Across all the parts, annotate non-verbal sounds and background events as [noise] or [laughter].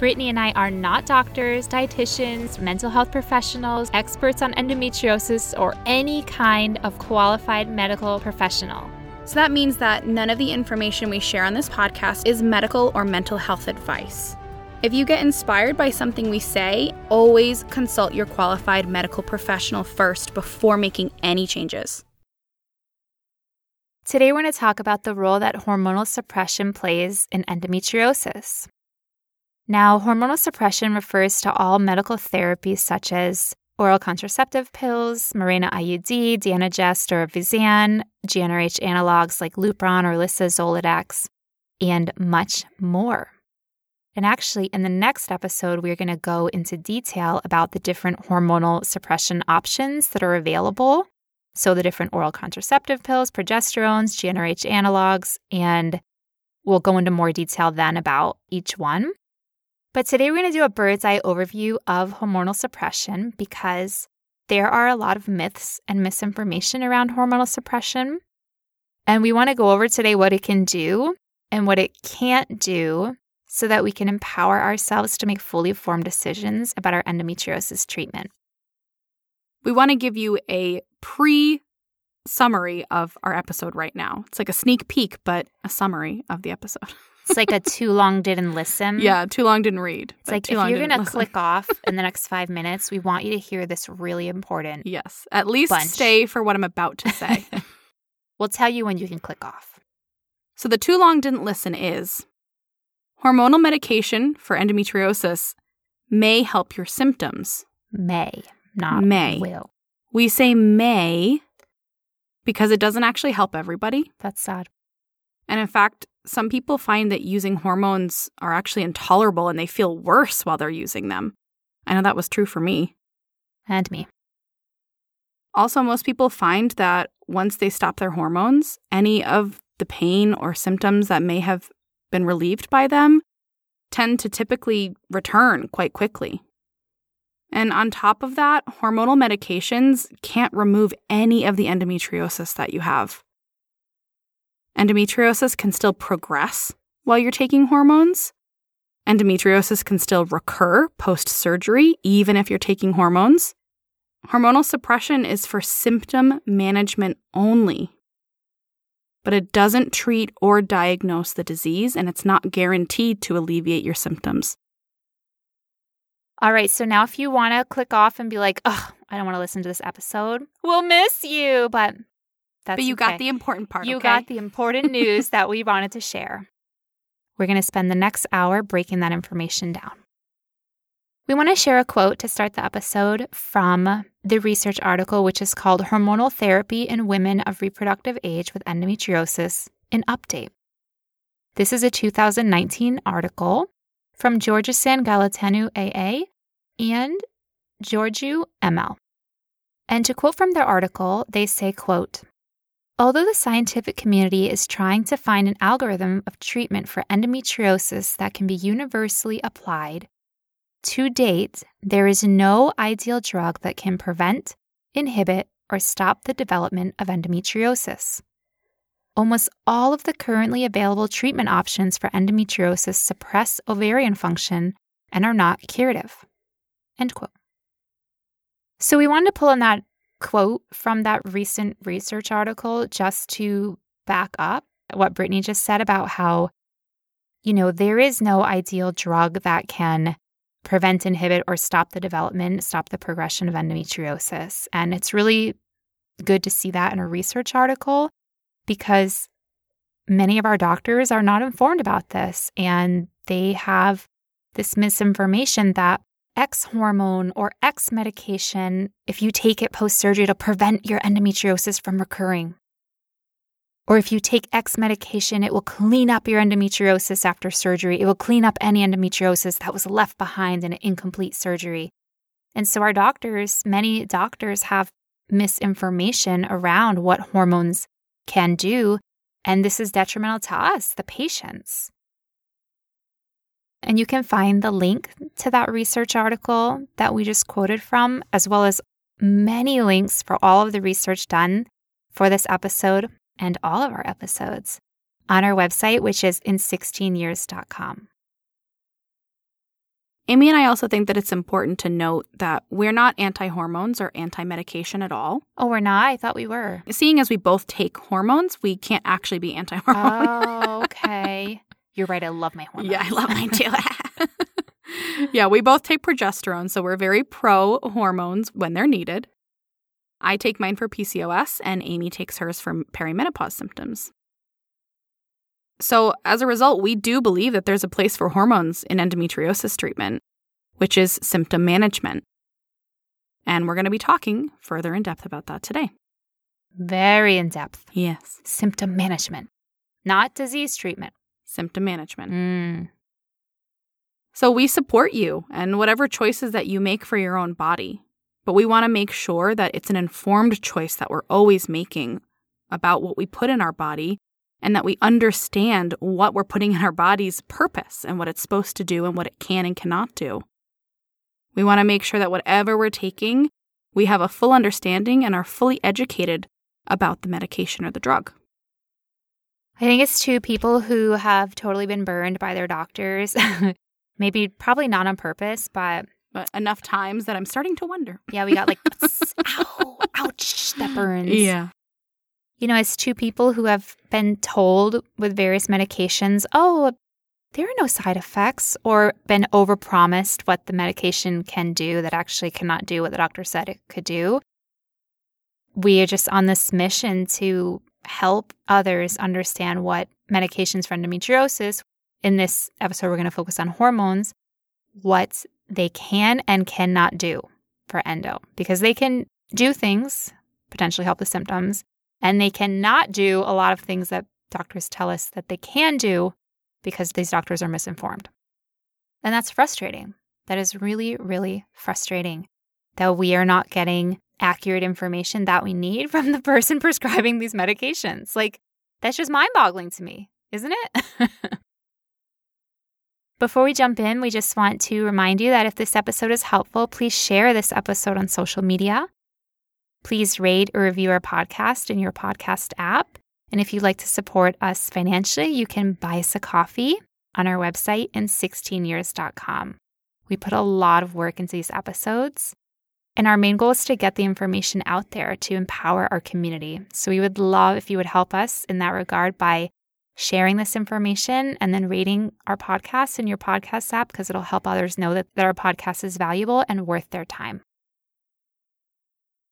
Brittany and I are not doctors, dietitians, mental health professionals, experts on endometriosis, or any kind of qualified medical professional. So that means that none of the information we share on this podcast is medical or mental health advice. If you get inspired by something we say, always consult your qualified medical professional first before making any changes. Today, we're going to talk about the role that hormonal suppression plays in endometriosis. Now, hormonal suppression refers to all medical therapies such as oral contraceptive pills, Mirena IUD, Dienogest or Visanne, GnRH analogs like Lupron Orlissa Zoladex, and much more. And actually, in the next episode, we're going to go into detail about the different hormonal suppression options that are available. So, the different oral contraceptive pills, progesterones, GnRH analogs, and we'll go into more detail then about each one. But today we're going to do a bird's eye overview of hormonal suppression because there are a lot of myths and misinformation around hormonal suppression. And we want to go over today what it can do and what it can't do so that we can empower ourselves to make fully formed decisions about our endometriosis treatment. We want to give you a pre summary of our episode right now. It's like a sneak peek, but a summary of the episode. [laughs] It's like a too long didn't listen. Yeah, too long didn't read. It's like if you're going to click off [laughs] in the next five minutes, we want you to hear this really important. Yes, at least bunch. stay for what I'm about to say. [laughs] we'll tell you when you can click off. So the too long didn't listen is hormonal medication for endometriosis may help your symptoms. May, not may. Will. We say may because it doesn't actually help everybody. That's sad. And in fact, some people find that using hormones are actually intolerable and they feel worse while they're using them. I know that was true for me. And me. Also, most people find that once they stop their hormones, any of the pain or symptoms that may have been relieved by them tend to typically return quite quickly. And on top of that, hormonal medications can't remove any of the endometriosis that you have. Endometriosis can still progress while you're taking hormones. Endometriosis can still recur post surgery, even if you're taking hormones. Hormonal suppression is for symptom management only, but it doesn't treat or diagnose the disease, and it's not guaranteed to alleviate your symptoms. All right, so now if you want to click off and be like, oh, I don't want to listen to this episode, we'll miss you, but that's but you okay. got the important part. You okay? got the important [laughs] news that we wanted to share. We're going to spend the next hour breaking that information down. We want to share a quote to start the episode from the research article, which is called Hormonal Therapy in Women of Reproductive Age with Endometriosis An Update. This is a 2019 article from Gheorghisan-Galateanu AA and Gheorghiu ML. And to quote from their article, they say, quote, Although the scientific community is trying to find an algorithm of treatment for endometriosis that can be universally applied, to date, there is no ideal drug that can prevent, inhibit, or stop the development of endometriosis. Almost all of the currently available treatment options for endometriosis suppress ovarian function and are not curative. End quote. So we wanted to pull on that quote from that recent research article just to back up what Brittany just said about how, you know, there is no ideal drug that can prevent, inhibit, or stop the development, stop the progression of endometriosis. And it's really good to see that in a research article because many of our doctors are not informed about this and they have this misinformation that X hormone or X medication, if you take it post surgery, to prevent your endometriosis from recurring. Or if you take X medication, it will clean up your endometriosis after surgery. It will clean up any endometriosis that was left behind in an incomplete surgery. And so, our doctors, many doctors have misinformation around what hormones can do. And this is detrimental to us, the patients. And you can find the link to that research article that we just quoted from, as well as many links for all of the research done for this episode and all of our episodes on our website, which is in16years.com. Amy and I also think that it's important to note that we're not anti hormones or anti medication at all. Oh, we're not? I thought we were. Seeing as we both take hormones, we can't actually be anti hormones. Oh, okay. [laughs] You're right. I love my hormones. Yeah, I love mine too. [laughs] [laughs] yeah, we both take progesterone, so we're very pro hormones when they're needed. I take mine for PCOS, and Amy takes hers for perimenopause symptoms. So, as a result, we do believe that there's a place for hormones in endometriosis treatment, which is symptom management. And we're going to be talking further in depth about that today. Very in depth. Yes. Symptom management, not disease treatment. Symptom management. Mm. So, we support you and whatever choices that you make for your own body. But we want to make sure that it's an informed choice that we're always making about what we put in our body and that we understand what we're putting in our body's purpose and what it's supposed to do and what it can and cannot do. We want to make sure that whatever we're taking, we have a full understanding and are fully educated about the medication or the drug. I think it's two people who have totally been burned by their doctors. [laughs] Maybe, probably not on purpose, but. But enough times that I'm starting to wonder. Yeah, we got like, [laughs] ow, ouch, that burns. Yeah you know, as two people who have been told with various medications, oh, there are no side effects, or been overpromised what the medication can do that actually cannot do what the doctor said it could do. We are just on this mission to help others understand what medications for endometriosis, in this episode, we're going to focus on hormones, what they can and cannot do for endo, because they can do things, potentially help the symptoms, and they cannot do a lot of things that doctors tell us that they can do because these doctors are misinformed. And that's frustrating. That is really, really frustrating that we are not getting accurate information that we need from the person [laughs] prescribing these medications. Like, that's just mind boggling to me, isn't it? [laughs] Before we jump in, we just want to remind you that if this episode is helpful, please share this episode on social media. Please rate or review our podcast in your podcast app. And if you'd like to support us financially, you can buy us a coffee on our website in 16years.com. We put a lot of work into these episodes. And our main goal is to get the information out there to empower our community. So we would love if you would help us in that regard by sharing this information and then rating our podcast in your podcast app because it'll help others know that, that our podcast is valuable and worth their time.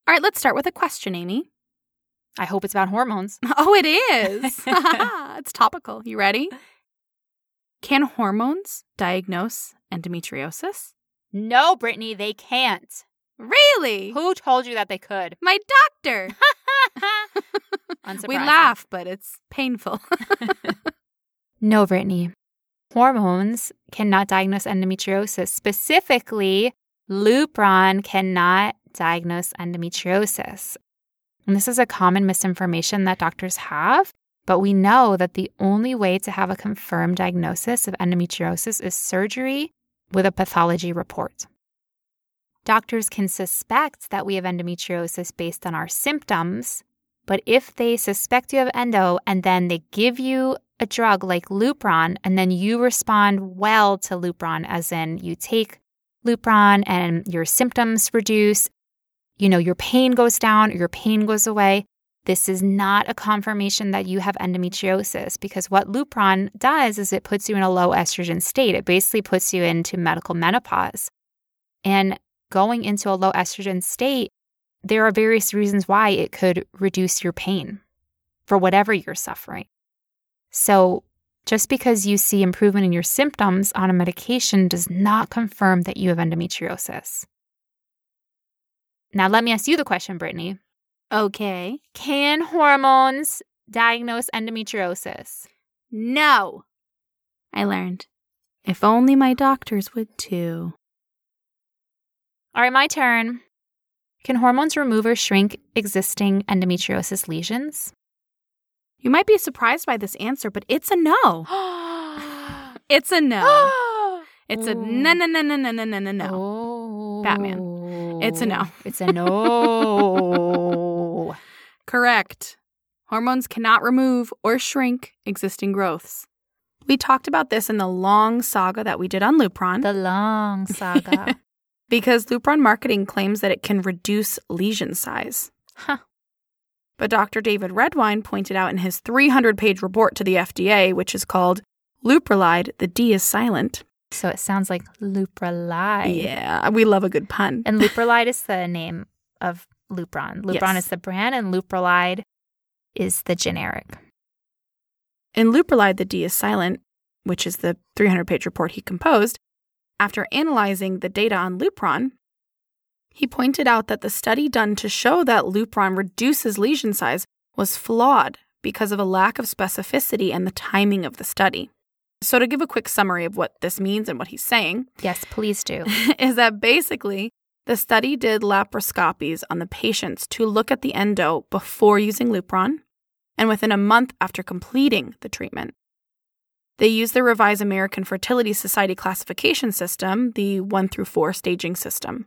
All right, let's start with a question, Amy. I hope it's about hormones. [laughs] Oh, it is. [laughs] [laughs] it's topical. You ready? Can hormones diagnose endometriosis? No, Brittany, they can't. Really? Who told you that they could? My doctor. [laughs] we laugh, but it's painful. [laughs] no, Brittany. Hormones cannot diagnose endometriosis. Specifically, Lupron cannot diagnose endometriosis. And this is a common misinformation that doctors have, but we know that the only way to have a confirmed diagnosis of endometriosis is surgery with a pathology report. Doctors can suspect that we have endometriosis based on our symptoms, but if they suspect you have endo and then they give you a drug like Lupron and then you respond well to Lupron, as in you take Lupron and your symptoms reduce you know, your pain goes down your pain goes away. This is not a confirmation that you have endometriosis because what Lupron does is it puts you in a low estrogen state. It basically puts you into medical menopause. And going into a low estrogen state, there are various reasons why it could reduce your pain for whatever you're suffering. So, just because you see improvement in your symptoms on a medication does not confirm that you have endometriosis. Now, let me ask you the question, Brittany. Okay. Can hormones diagnose endometriosis? No. I learned. If only my doctors would too. All right, my turn. Can hormones remove or shrink existing endometriosis lesions? You might be surprised by this answer, but it's a no. [gasps] It's a no. [gasps] It's a no, no, no, no, no, no, no, no, no. Oh. Batman. It's a no. It's a no. [laughs] Correct. Hormones cannot remove or shrink existing growths. We talked about this in the long saga that we did on Lupron the long saga. [laughs] because Lupron marketing claims that it can reduce lesion size. Huh. But Dr. David Redwine pointed out in his 300 page report to the FDA, which is called Leuprolide, the D is silent. So it sounds like Luprolide. Yeah, we love a good pun. And [laughs] Leuprolide is the name of Lupron. Lupron Yes. is the brand, and Leuprolide is the generic. In Leuprolide, the D is silent, which is the 300 page report he composed. After analyzing the data on Lupron, he pointed out that the study done to show that Lupron reduces lesion size was flawed because of a lack of specificity and the timing of the study. So, to give a quick summary of what this means and what he's saying, Yes, please do. [laughs] is that basically the study did laparoscopies on the patients to look at the endo before using Lupron and within a month after completing the treatment. They use the revised American Fertility Society classification system, the 1 through 4 staging system.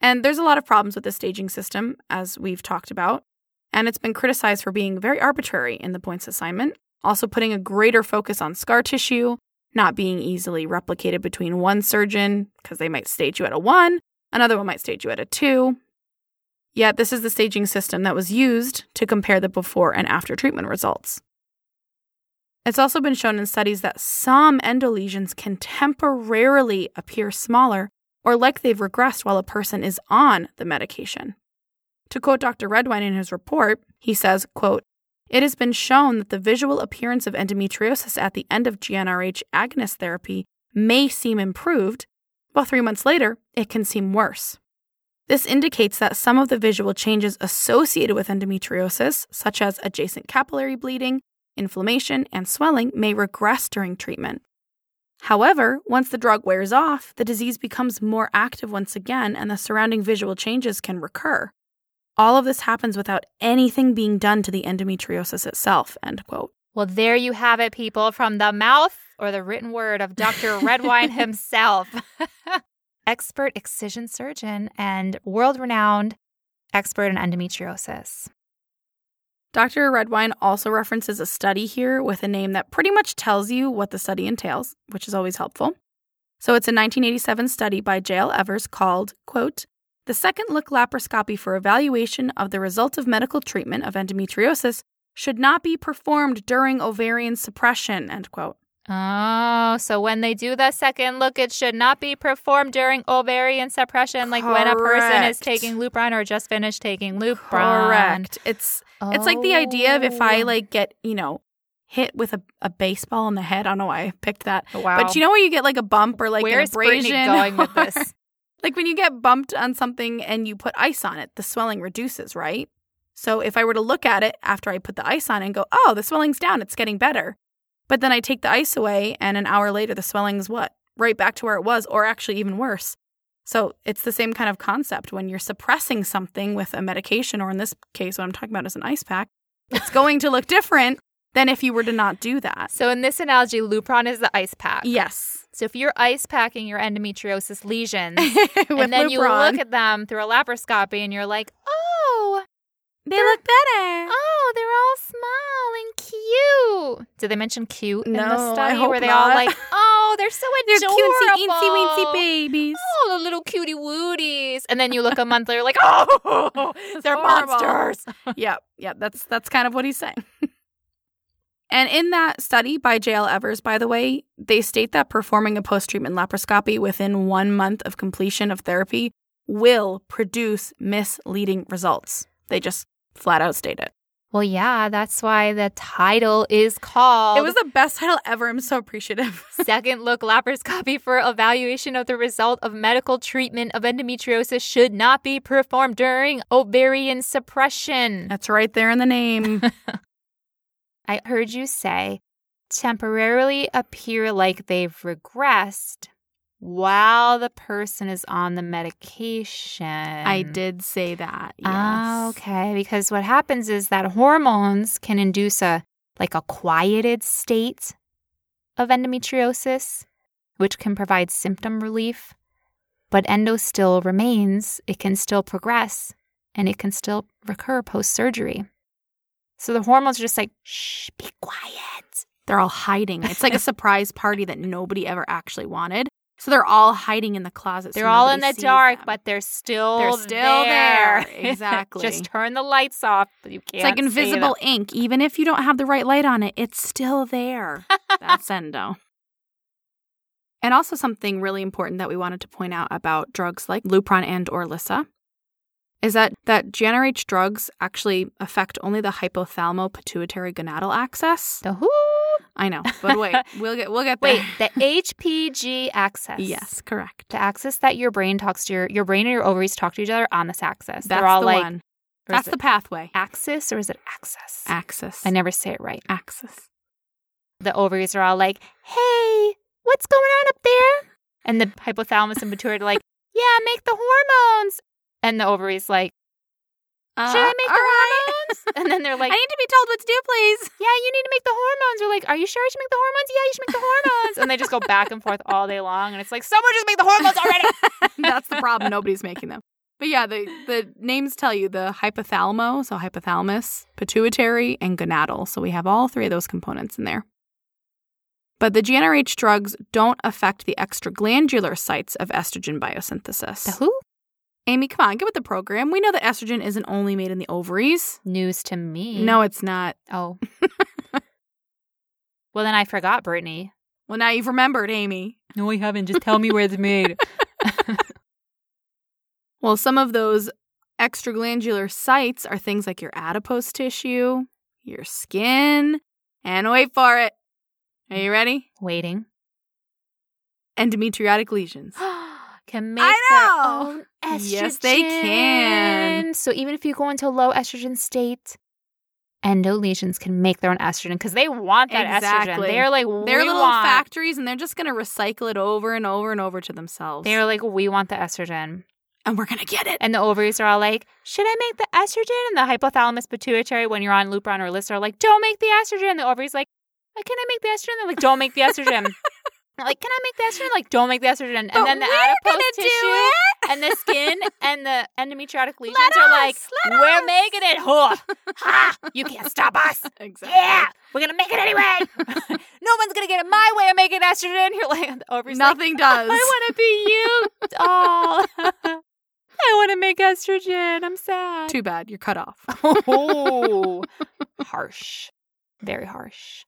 And there's a lot of problems with this staging system, as we've talked about, and it's been criticized for being very arbitrary in the points assignment, also putting a greater focus on scar tissue, not being easily replicated between one surgeon because they might stage you at a 1, another one might stage you at a 2. Yet, this is the staging system that was used to compare the before and after treatment results. It's also been shown in studies that some endolesions can temporarily appear smaller or like they've regressed while a person is on the medication. To quote Dr. Redwine in his report, he says, quote, it has been shown that the visual appearance of endometriosis at the end of GnRH agonist therapy may seem improved, while three months later, it can seem worse. This indicates that some of the visual changes associated with endometriosis, such as adjacent capillary bleeding, inflammation, and swelling, may regress during treatment. However, once the drug wears off, the disease becomes more active once again and the surrounding visual changes can recur. All of this happens without anything being done to the endometriosis itself. End quote. Well, there you have it, people, from the mouth or the written word of Dr. [laughs] Redwine himself. [laughs] expert excision surgeon and world renowned expert in endometriosis. Dr. Redwine also references a study here with a name that pretty much tells you what the study entails, which is always helpful. So it's a 1987 study by J.L. Evers called, quote, The Second Look Laparoscopy for Evaluation of the Results of Medical Treatment of Endometriosis Should Not Be Performed During Ovarian Suppression, end quote. Oh, so when they do the second look, it should not be performed during ovarian suppression, like when a person is taking Lupron or just finished taking Lupron. Correct. It's it's like the idea of if I Oh. like get, you know, hit with a, a baseball on the head. I don't know why I picked that. Oh, wow. But you know when you get like a bump or like Where's an abrasion? Brittany going with this? [laughs] like when you get bumped on something and you put ice on it, the swelling reduces, right? So if I were to look at it after I put the ice on and go, oh, the swelling's down, it's getting better. But then I take the ice away and an hour later the swelling's what? Right back to where it was, or actually even worse. So it's the same kind of concept when you're suppressing something with a medication, or in this case, what I'm talking about is an ice pack, it's going to look different than if you were to not do that. So in this analogy, Lupron is the ice pack. Yes. So if you're ice packing your endometriosis lesions, [laughs] and then you look at them through a laparoscopy and you're like, oh, they look better. oh, they're all small and cute. Did they mention cute in No, the I study? hope Were they all like, [laughs] oh, they're so adorable. They're cutesy, eensy, weensy babies. Oh, the little cutie wooties. And then you look a month later, like, oh, [laughs] they're horrible. monsters. [laughs] yep, yep. That's that's kind of what he's saying. and in that study by J.L. Evers, by the way, they state that performing a post-treatment laparoscopy within one month of completion of therapy will produce misleading results. They just flat out state it. Well, yeah, that's why the title is called It was the best title ever. I'm so appreciative. [laughs] Second Look Laparoscopy for Evaluation of the Result of Medical Treatment of Endometriosis Should Not Be Performed During Ovarian Suppression. That's right there in the name. [laughs] I heard you say temporarily appear like they've regressed, while the person is on the medication. I did say that. Yes. Ah, okay. Because what happens is that hormones can induce a like a quieted state of endometriosis, which can provide symptom relief. But endo still remains, it can still progress, and it can still recur post surgery. So the hormones are just like, shh, be quiet. They're all hiding. It's like a [laughs] surprise party that nobody ever actually wanted. So they're all hiding in the closet. They're all in the dark, them. but they're still They're still there. there. [laughs] [laughs] Exactly. just turn the lights off, but you can't. it's like invisible ink. Even if you don't have the right light on it, it's still there. [laughs] That's endo. And also something really important that we wanted to point out about drugs like Lupron and Orlissa is that that GnRH drugs actually affect only the hypothalamo pituitary gonadal axis. The who? I know, but wait, [laughs] we'll get we'll get there. Wait, the HPG axis. yes, correct. The axis that your brain talks to your your brain and your ovaries talk to each other on this axis. That's They're all the like one. That's the pathway. axis or is it axis? Axis. I never say it right. Axis. The ovaries are all like, "Hey, what's going on up there?" And the hypothalamus and pituitary are like, [laughs] "Yeah, make the hormones." And the ovaries like, "Should I make the Uh, right. hormones?" [laughs] And then they're like, I need to be told what to do, please. yeah, you need to make the hormones. We're like, are you sure I should make the hormones? Yeah, you should make the hormones. and they just go back and forth all day long. And it's like, someone just make the hormones already. [laughs] [laughs] That's the problem. Nobody's making them. But yeah, the, the names tell you the hypothalamo, so hypothalamus, pituitary, and gonadal. So we have all three of those components in there. But the GnRH drugs don't affect the extraglandular sites of estrogen biosynthesis. the who? Amy, come on, get with the program. We know that estrogen isn't only made in the ovaries. News to me. No, it's not. Oh. [laughs] well, then I forgot, Brittany. Well, now you've remembered, Amy. No, I haven't. Just tell me where it's made. [laughs] [laughs] Well, some of those extraglandular sites are things like your adipose tissue, your skin, and wait for it. Are you ready? Waiting. Endometriotic lesions. [gasps] can make I their know. Estrogen. Yes, they can. So even if you go into a low estrogen state, endo lesions can make their own estrogen because they want that estrogen. They're like, They're little want. factories and they're just going to recycle it over and over and over to themselves. They're like, we want the estrogen. and we're going to get it. And the ovaries are all like, should I make the estrogen? And the hypothalamus pituitary, when you're on Lupron Orlissa, are like, don't make the estrogen. And The ovaries like, "Uh, can I make the estrogen? They're like, don't make the estrogen. [laughs] Like, can I make the estrogen? Like, don't make the estrogen. But and then the adipose tissue and the skin [laughs] and the endometriotic lesions Let are like, us, we're us." making it. Huh. Ha! You can't stop us. [laughs] Exactly. Yeah, we're gonna make it anyway. [laughs] no one's gonna get in my way of making estrogen. You're like, the ovaries like, Nothing does. I want to be you, doll. I want to make estrogen. I'm sad. Too bad. You're cut off. Oh, harsh. Very harsh.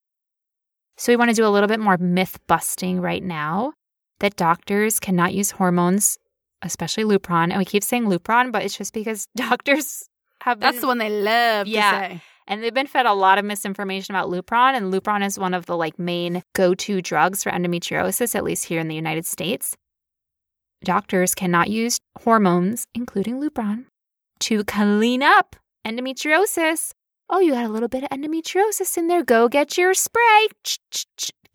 So, we want to do a little bit more myth busting right now that doctors cannot use hormones, especially Lupron. And we keep saying Lupron, but it's just because [laughs] doctors have been, That's the one they love Yeah. to say. and they've been fed a lot of misinformation about Lupron. And Lupron is one of the like main go to drugs for endometriosis, at least here in the United States. Doctors cannot use hormones, including Lupron, to clean up endometriosis. Oh, you got a little bit of endometriosis in there. Go get your spray.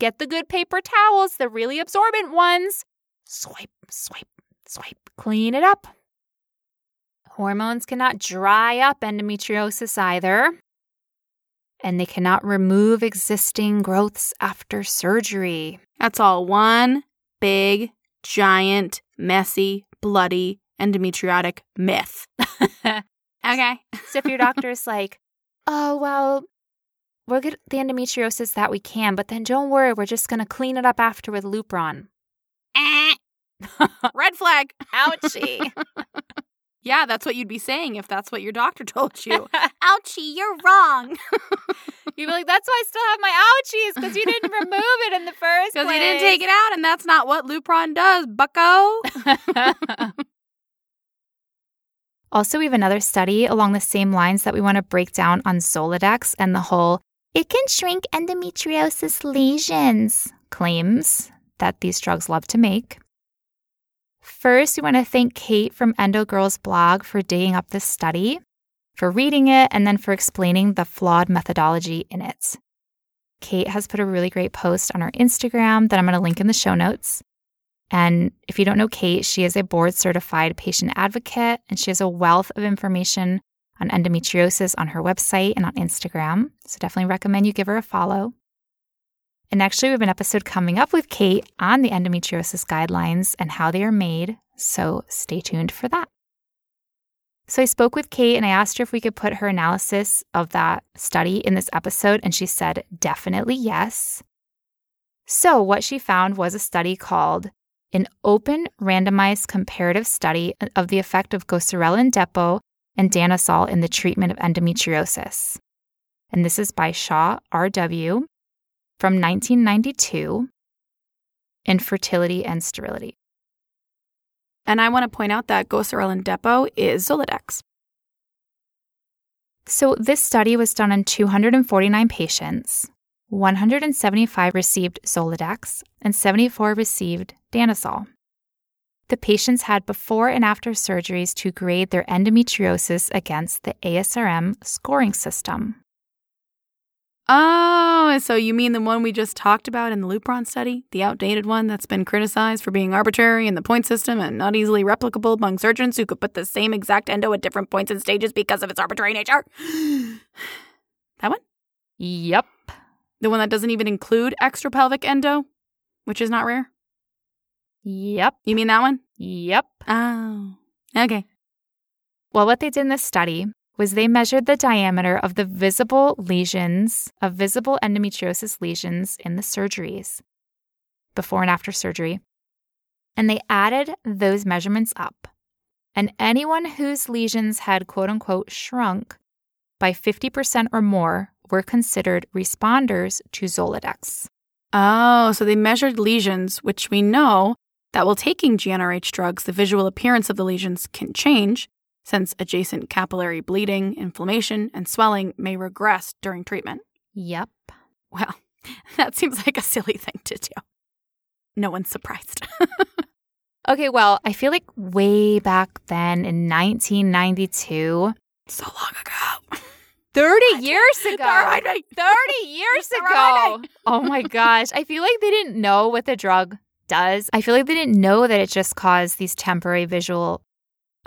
Get the good paper towels, the really absorbent ones. Swipe, swipe, swipe. Clean it up. Hormones cannot dry up endometriosis either. And they cannot remove existing growths after surgery. That's all one big, giant, messy, bloody, endometriotic myth. [laughs] Okay. So if your doctor's like, oh, well, we'll get the endometriosis that we can, but then don't worry, we're just going to clean it up after with Lupron. Eh. [laughs] Red flag. Ouchie. [laughs] Yeah, that's what you'd be saying if that's what your doctor [laughs] told you. Ouchie, you're wrong. You'd be like, that's why I still have my ouchies because you didn't remove it in the first place. Because you didn't take it out, and that's not what Lupron does, bucko. Also, we have another study along the same lines that we want to break down on Zoladex and the whole it can shrink endometriosis lesions claims that these drugs love to make. First, we want to thank Kate from Endo Girls blog for digging up this study, for reading it, and then for explaining the flawed methodology in it. Kate has put a really great post on her Instagram that I'm going to link in the show notes. And if you don't know Kate, she is a board certified patient advocate and she has a wealth of information on endometriosis on her website and on Instagram. So definitely recommend you give her a follow. And actually, we have an episode coming up with Kate on the endometriosis guidelines and how they are made. So stay tuned for that. So I spoke with Kate and I asked her if we could put her analysis of that study in this episode, and she said definitely yes. So, what she found was a study called an open randomized comparative study of the effect of goserelin depot and danazol in the treatment of endometriosis. And this is by Shaw R.W. from 1992 in fertility and sterility. And I want to point out that goserelin depot is Zoladex. So, this study was done on 249 patients. 175 received Zoladex and 74 received Danazol. The patients had before and after surgeries to grade their endometriosis against the ASRM scoring system. Oh, so you mean the one we just talked about in the Lupron study? The outdated one that's been criticized for being arbitrary in the point system and not easily replicable among surgeons who could put the same exact endo at different points and stages because of its arbitrary nature? [gasps] that one? Yep. The one that doesn't even include extra pelvic endo, which is not rare? Yep. You mean that one? Yep. Oh, okay. Well, what they did in this study was they measured the diameter of the visible lesions, of visible endometriosis lesions in the surgeries, before and after surgery. And they added those measurements up. And anyone whose lesions had quote unquote shrunk by 50% or more were considered responders to Zoladex. Oh, so they measured lesions, which we know that while taking GnRH drugs, the visual appearance of the lesions can change, since adjacent capillary bleeding, inflammation, and swelling may regress during treatment. Yep. Well, [laughs] that seems like a silly thing to do. No one's surprised. [laughs] okay, well, I feel like way back then in 1992, so long ago. [laughs] [laughs] 30 years ago. 30 years ago. Oh my gosh. I feel like they didn't know what the drug does. I feel like they didn't know that it just caused these temporary visual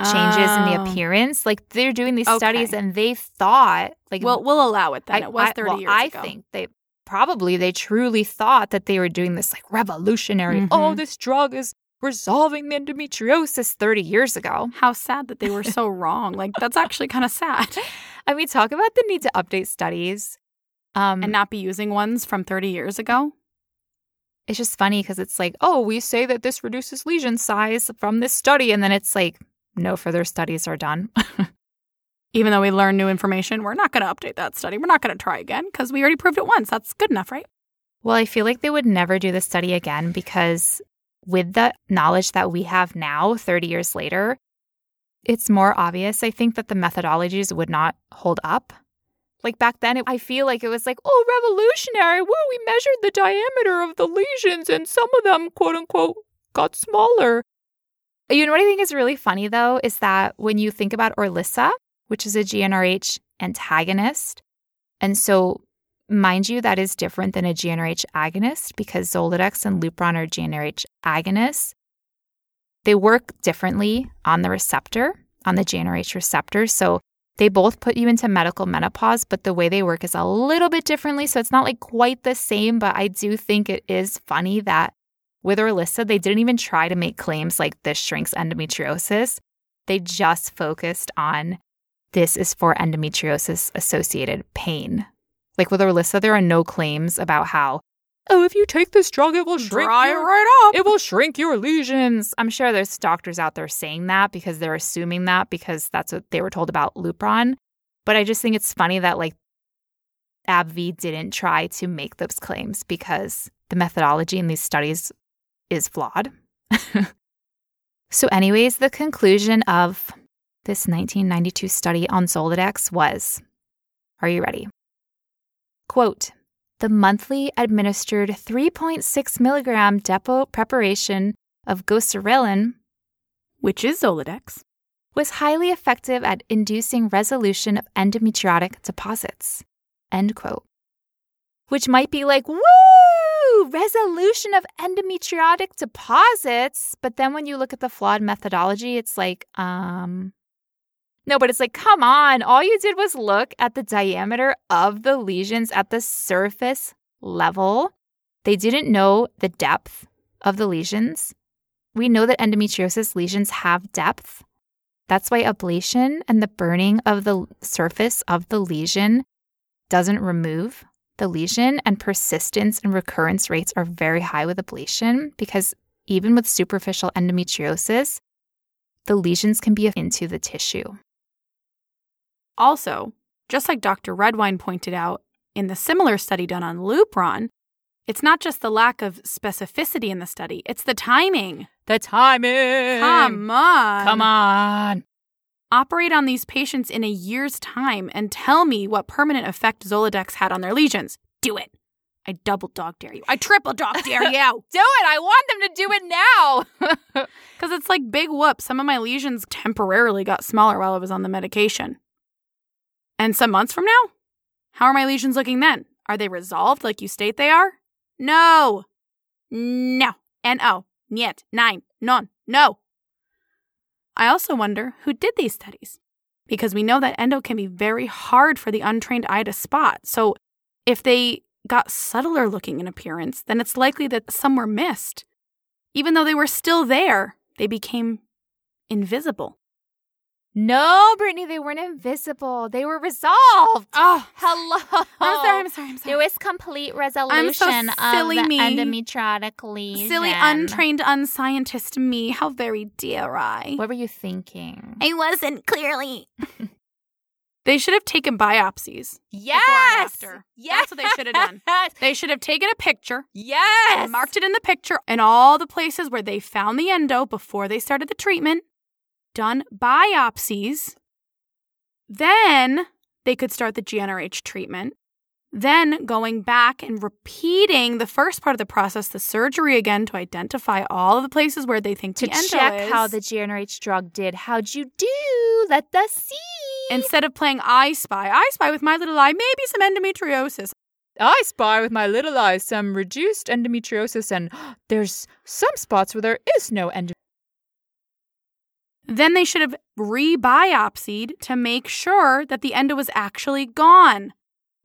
changes in the Oh. appearance. Like they're doing these Okay. studies and they thought like Well, we'll allow it then. I, it was I- 30 well, years I ago. I think they probably they truly thought that they were doing this like revolutionary. Oh, Mhm. this drug is resolving the endometriosis 30 years ago. How sad that they were so wrong. Like, that's [laughs] actually kind of sad. I mean, talk about the need to update studies. Um, And not be using ones from 30 years ago. it's just funny because it's like, oh, we say that this reduces lesion size from this study, and then it's like, no further studies are done. [laughs] Even though we learn new information, we're not going to update that study. We're not going to try again because we already proved it once. That's good enough, right? well, I feel like they would never do the study again because with the knowledge that we have now, 30 years later, it's more obvious, I think, that the methodologies would not hold up. Like back then, it, I feel like it was like, oh, revolutionary. Woo, we measured the diameter of the lesions and some of them, quote unquote, got smaller. You know what I think is really funny though is that when you think about Orlissa, which is a GnRH antagonist, and so mind you, that is different than a GnRH agonist because Zoladex and Lupron are GnRH agonists. They work differently on the receptor, on the GnRH receptor. So they both put you into medical menopause, but the way they work is a little bit differently. So it's not like quite the same, but I do think it is funny that with Orlissa, they didn't even try to make claims like this shrinks endometriosis. They just focused on this is for endometriosis associated pain. Like with Orlissa, there are no claims about how, oh, if you take this drug, it will shrink Dry your, right up. it will shrink your lesions. I'm sure there's doctors out there saying that because they're assuming that because that's what they were told about Lupron. But I just think it's funny that like AbbVie didn't try to make those claims because the methodology in these studies is flawed. [laughs] so, anyways, the conclusion of this 1992 study on Zoladex was Are you ready? Quote The monthly administered 3.6 milligram depot preparation of goserelin Which is Zoladex. was highly effective at inducing resolution of endometriotic deposits. End quote. Which might be like, woo! resolution of endometriotic deposits. But then when you look at the flawed methodology, it's like, um, no, but it's like, come on. All you did was look at the diameter of the lesions at the surface level. They didn't know the depth of the lesions. We know that endometriosis lesions have depth. That's why ablation and the burning of the surface of the lesion doesn't remove the lesion, and persistence and recurrence rates are very high with ablation because even with superficial endometriosis, the lesions can be into the tissue. Also, just like Dr. Redwine pointed out in the similar study done on Lupron, it's not just the lack of specificity in the study, it's the timing. The timing. Come on. Come on. Operate on these patients in a year's time and tell me what permanent effect Zoladex had on their lesions. Do it. I double dog dare you. I triple dog [laughs] dare you. do it. I want them to do it now. [laughs] Because it's like big whoop. Some of my lesions temporarily got smaller while I was on the medication. And some months from now? How are my lesions looking then? Are they resolved like you state they are? No. No. N-O. Niet. Nine. Non. No. I also wonder who did these studies. Because we know that endo can be very hard for the untrained eye to spot. So if they got subtler looking in appearance, then it's likely that some were missed. Even though they were still there, they became invisible. No, Brittany, they weren't invisible. They were resolved. Oh, hello. I'm sorry. I'm sorry. I'm sorry. There was complete resolution so silly of the me. endometriotic lesion. Silly, untrained, unscientist me. How very dare I? What were you thinking? I wasn't clearly. [laughs] they should have taken biopsies. Yes. After. Yes. That's what they should have done. They should have taken a picture. Yes. Marked it in the picture and all the places where they found the endo before they started the treatment done biopsies. Then they could start the GnRH treatment. Then going back and repeating the first part of the process, the surgery again to identify all of the places where they think to the endo check is. how the GnRH drug did. How'd you do? Let us see. Instead of playing I Spy, I Spy with my little eye, maybe some endometriosis. I spy with my little eye some reduced endometriosis, and [gasps] there's some spots where there is no endometriosis. Then they should have re-biopsied to make sure that the endo was actually gone.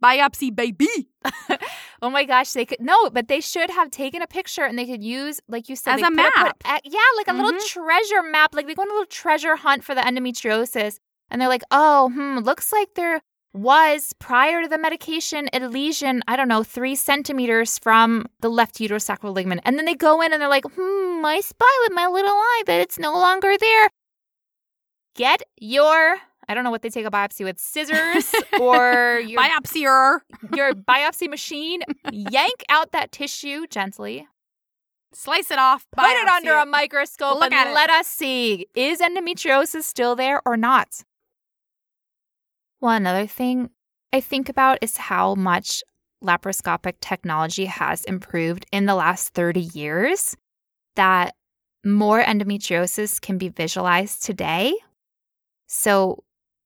Biopsy baby. [laughs] oh my gosh, they could no, but they should have taken a picture and they could use, like you said, As a map. Put, yeah, like a little Mhm. treasure map. Like they go on a little treasure hunt for the endometriosis, and they're like, oh, hmm, looks like there was prior to the medication a lesion. I don't know, three centimeters from the left uterosacral ligament, and then they go in and they're like, hmm, I spy with my little eye that it's no longer there. Get your I don't know what they take a biopsy with scissors or [laughs] your Biopsier. your biopsy machine, yank out that tissue gently, Slice it off. put it under a microscope, Look and let us see is endometriosis still there or not? Well, another thing I think about is how much laparoscopic technology has improved in the last 30 years, that more endometriosis can be visualized today. So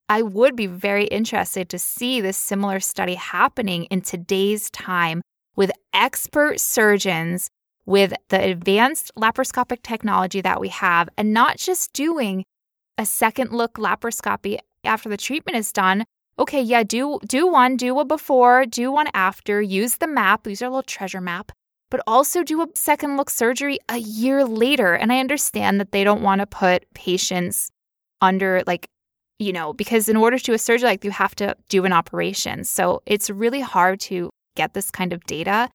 I would be very interested to see this similar study happening in today's time with expert surgeons with the advanced laparoscopic technology that we have and not just doing a second look laparoscopy after the treatment is done. Okay, yeah, do do one, do a before, do one after, use the map, use our little treasure map, but also do a second look surgery a year later. And I understand that they don't want to put patients under like you know, because in order to a surgery, like you have to do an operation. So it's really hard to get this kind of data,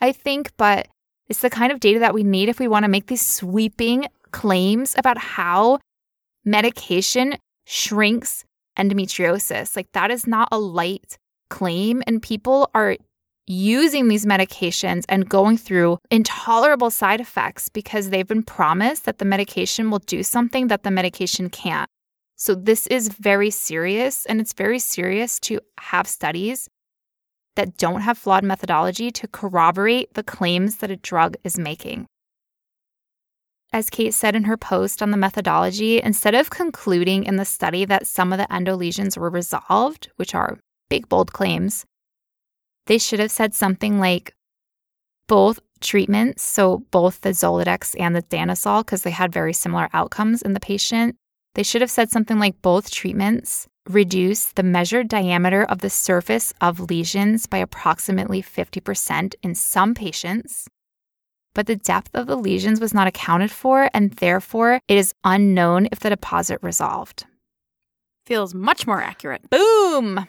I think, but it's the kind of data that we need if we want to make these sweeping claims about how medication shrinks endometriosis. Like that is not a light claim. And people are using these medications and going through intolerable side effects because they've been promised that the medication will do something that the medication can't. So, this is very serious, and it's very serious to have studies that don't have flawed methodology to corroborate the claims that a drug is making. As Kate said in her post on the methodology, instead of concluding in the study that some of the endo were resolved, which are big, bold claims, they should have said something like both treatments, so both the Zoladex and the Danazol, because they had very similar outcomes in the patient, they should have said something like both treatments reduce the measured diameter of the surface of lesions by approximately 50% in some patients. But the depth of the lesions was not accounted for, and therefore it is unknown if the deposit resolved. Feels much more accurate. Boom!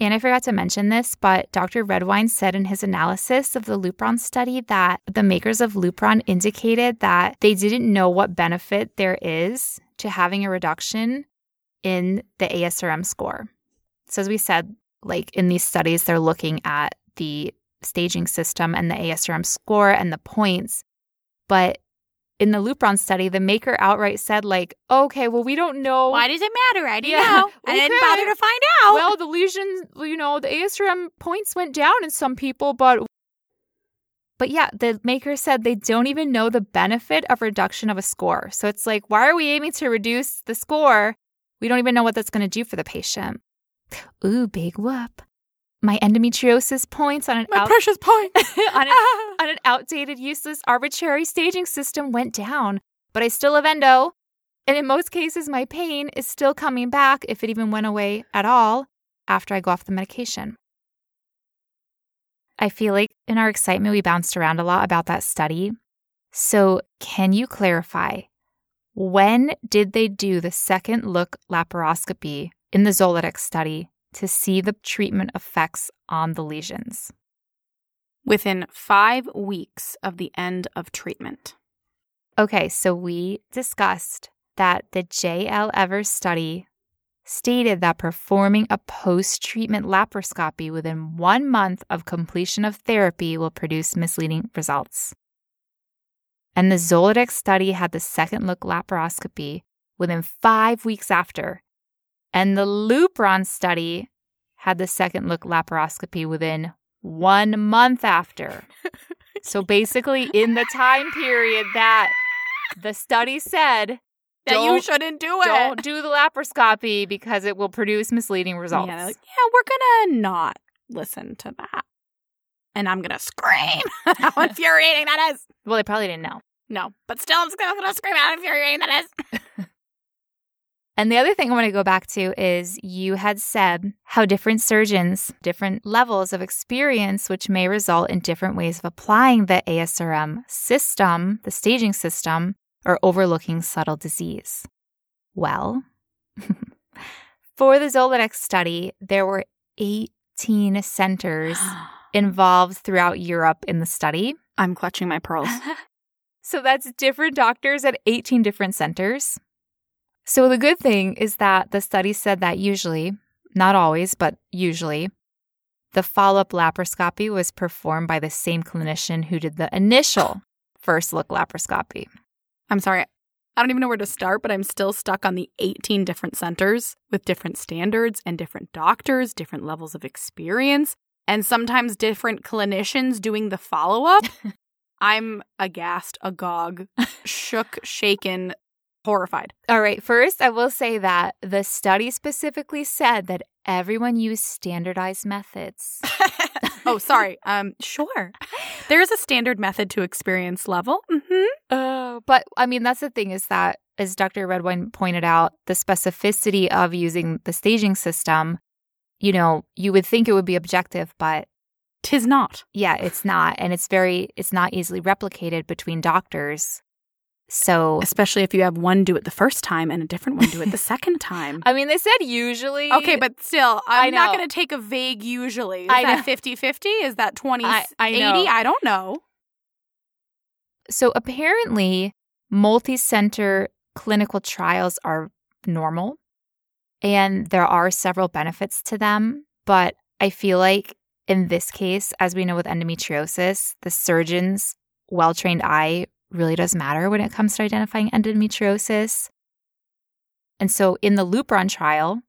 And I forgot to mention this, but Dr. Redwine said in his analysis of the Lupron study that the makers of Lupron indicated that they didn't know what benefit there is to having a reduction in the ASRM score. So, as we said, like in these studies, they're looking at the staging system and the ASRM score and the points. But in the Lupron study, the maker outright said, like, okay, well, we don't know. Why does it matter? I didn't Yeah, know. [laughs] I didn't bother to find out. Well, the lesions, you know, the ASRM points went down in some people, but but yeah, the maker said they don't even know the benefit of reduction of a score. So it's like, why are we aiming to reduce the score? We don't even know what that's going to do for the patient. Ooh, big whoop. My endometriosis points on an my out- precious point. [laughs] on, an, ah. on an outdated, useless, arbitrary staging system went down, but I still have endo. And in most cases, my pain is still coming back if it even went away at all after I go off the medication. I feel like in our excitement, we bounced around a lot about that study. So, can you clarify when did they do the second look laparoscopy in the Zoladex study to see the treatment effects on the lesions? Within five weeks of the end of treatment. Okay, so we discussed that the JL Evers study stated that performing a post treatment laparoscopy within one month of completion of therapy will produce misleading results. And the Zoladex study had the second look laparoscopy within five weeks after. And the Lupron study had the second look laparoscopy within one month after. [laughs] so basically, in the time period that the study said That you shouldn't do it. don't do the laparoscopy because it will produce misleading results. Yeah, like, yeah, we're gonna not listen to that. And I'm gonna scream [laughs] how [laughs] infuriating that is. Well, they probably didn't know. No, but still I'm still gonna scream how infuriating that is. And the other thing I want to go back to is you had said how different surgeons, different levels of experience, which may result in different ways of applying the ASRM system, the staging system, or overlooking subtle disease. Well, [laughs] for the Zoladex study, there were 18 centers [gasps] involved throughout Europe in the study. I'm clutching my pearls. [laughs] So that's different doctors at 18 different centers. So the good thing is that the study said that usually, not always, but usually, the follow up laparoscopy was performed by the same clinician who did the initial first look laparoscopy. I'm sorry. I don't even know where to start, but I'm still stuck on the 18 different centers with different standards and different doctors, different levels of experience, and sometimes different clinicians doing the follow up. [laughs] I'm aghast, agog, shook, shaken, horrified. All right, first, I will say that the study specifically said that everyone used standardized methods. [laughs] oh, sorry. Um, sure. There is a standard method to experience level. Mm-hmm. Oh, but I mean, that's the thing is that, as Dr. Redwine pointed out, the specificity of using the staging system, you know, you would think it would be objective, but Tis not. yeah, it's not. And it's very, it's not easily replicated between doctors. So, Especially if you have one do it the first time and a different one do it the [laughs] second time. I mean, they said usually. Okay, but still, I'm not going to take a vague usually. Is I know. that 50 50? Is that 20 I- I 80? know. I don't know. So apparently, multi center clinical trials are normal and there are several benefits to them. But I feel like in this case, as we know with endometriosis, the surgeon's well trained eye really does matter when it comes to identifying endometriosis. And so in the Lupron trial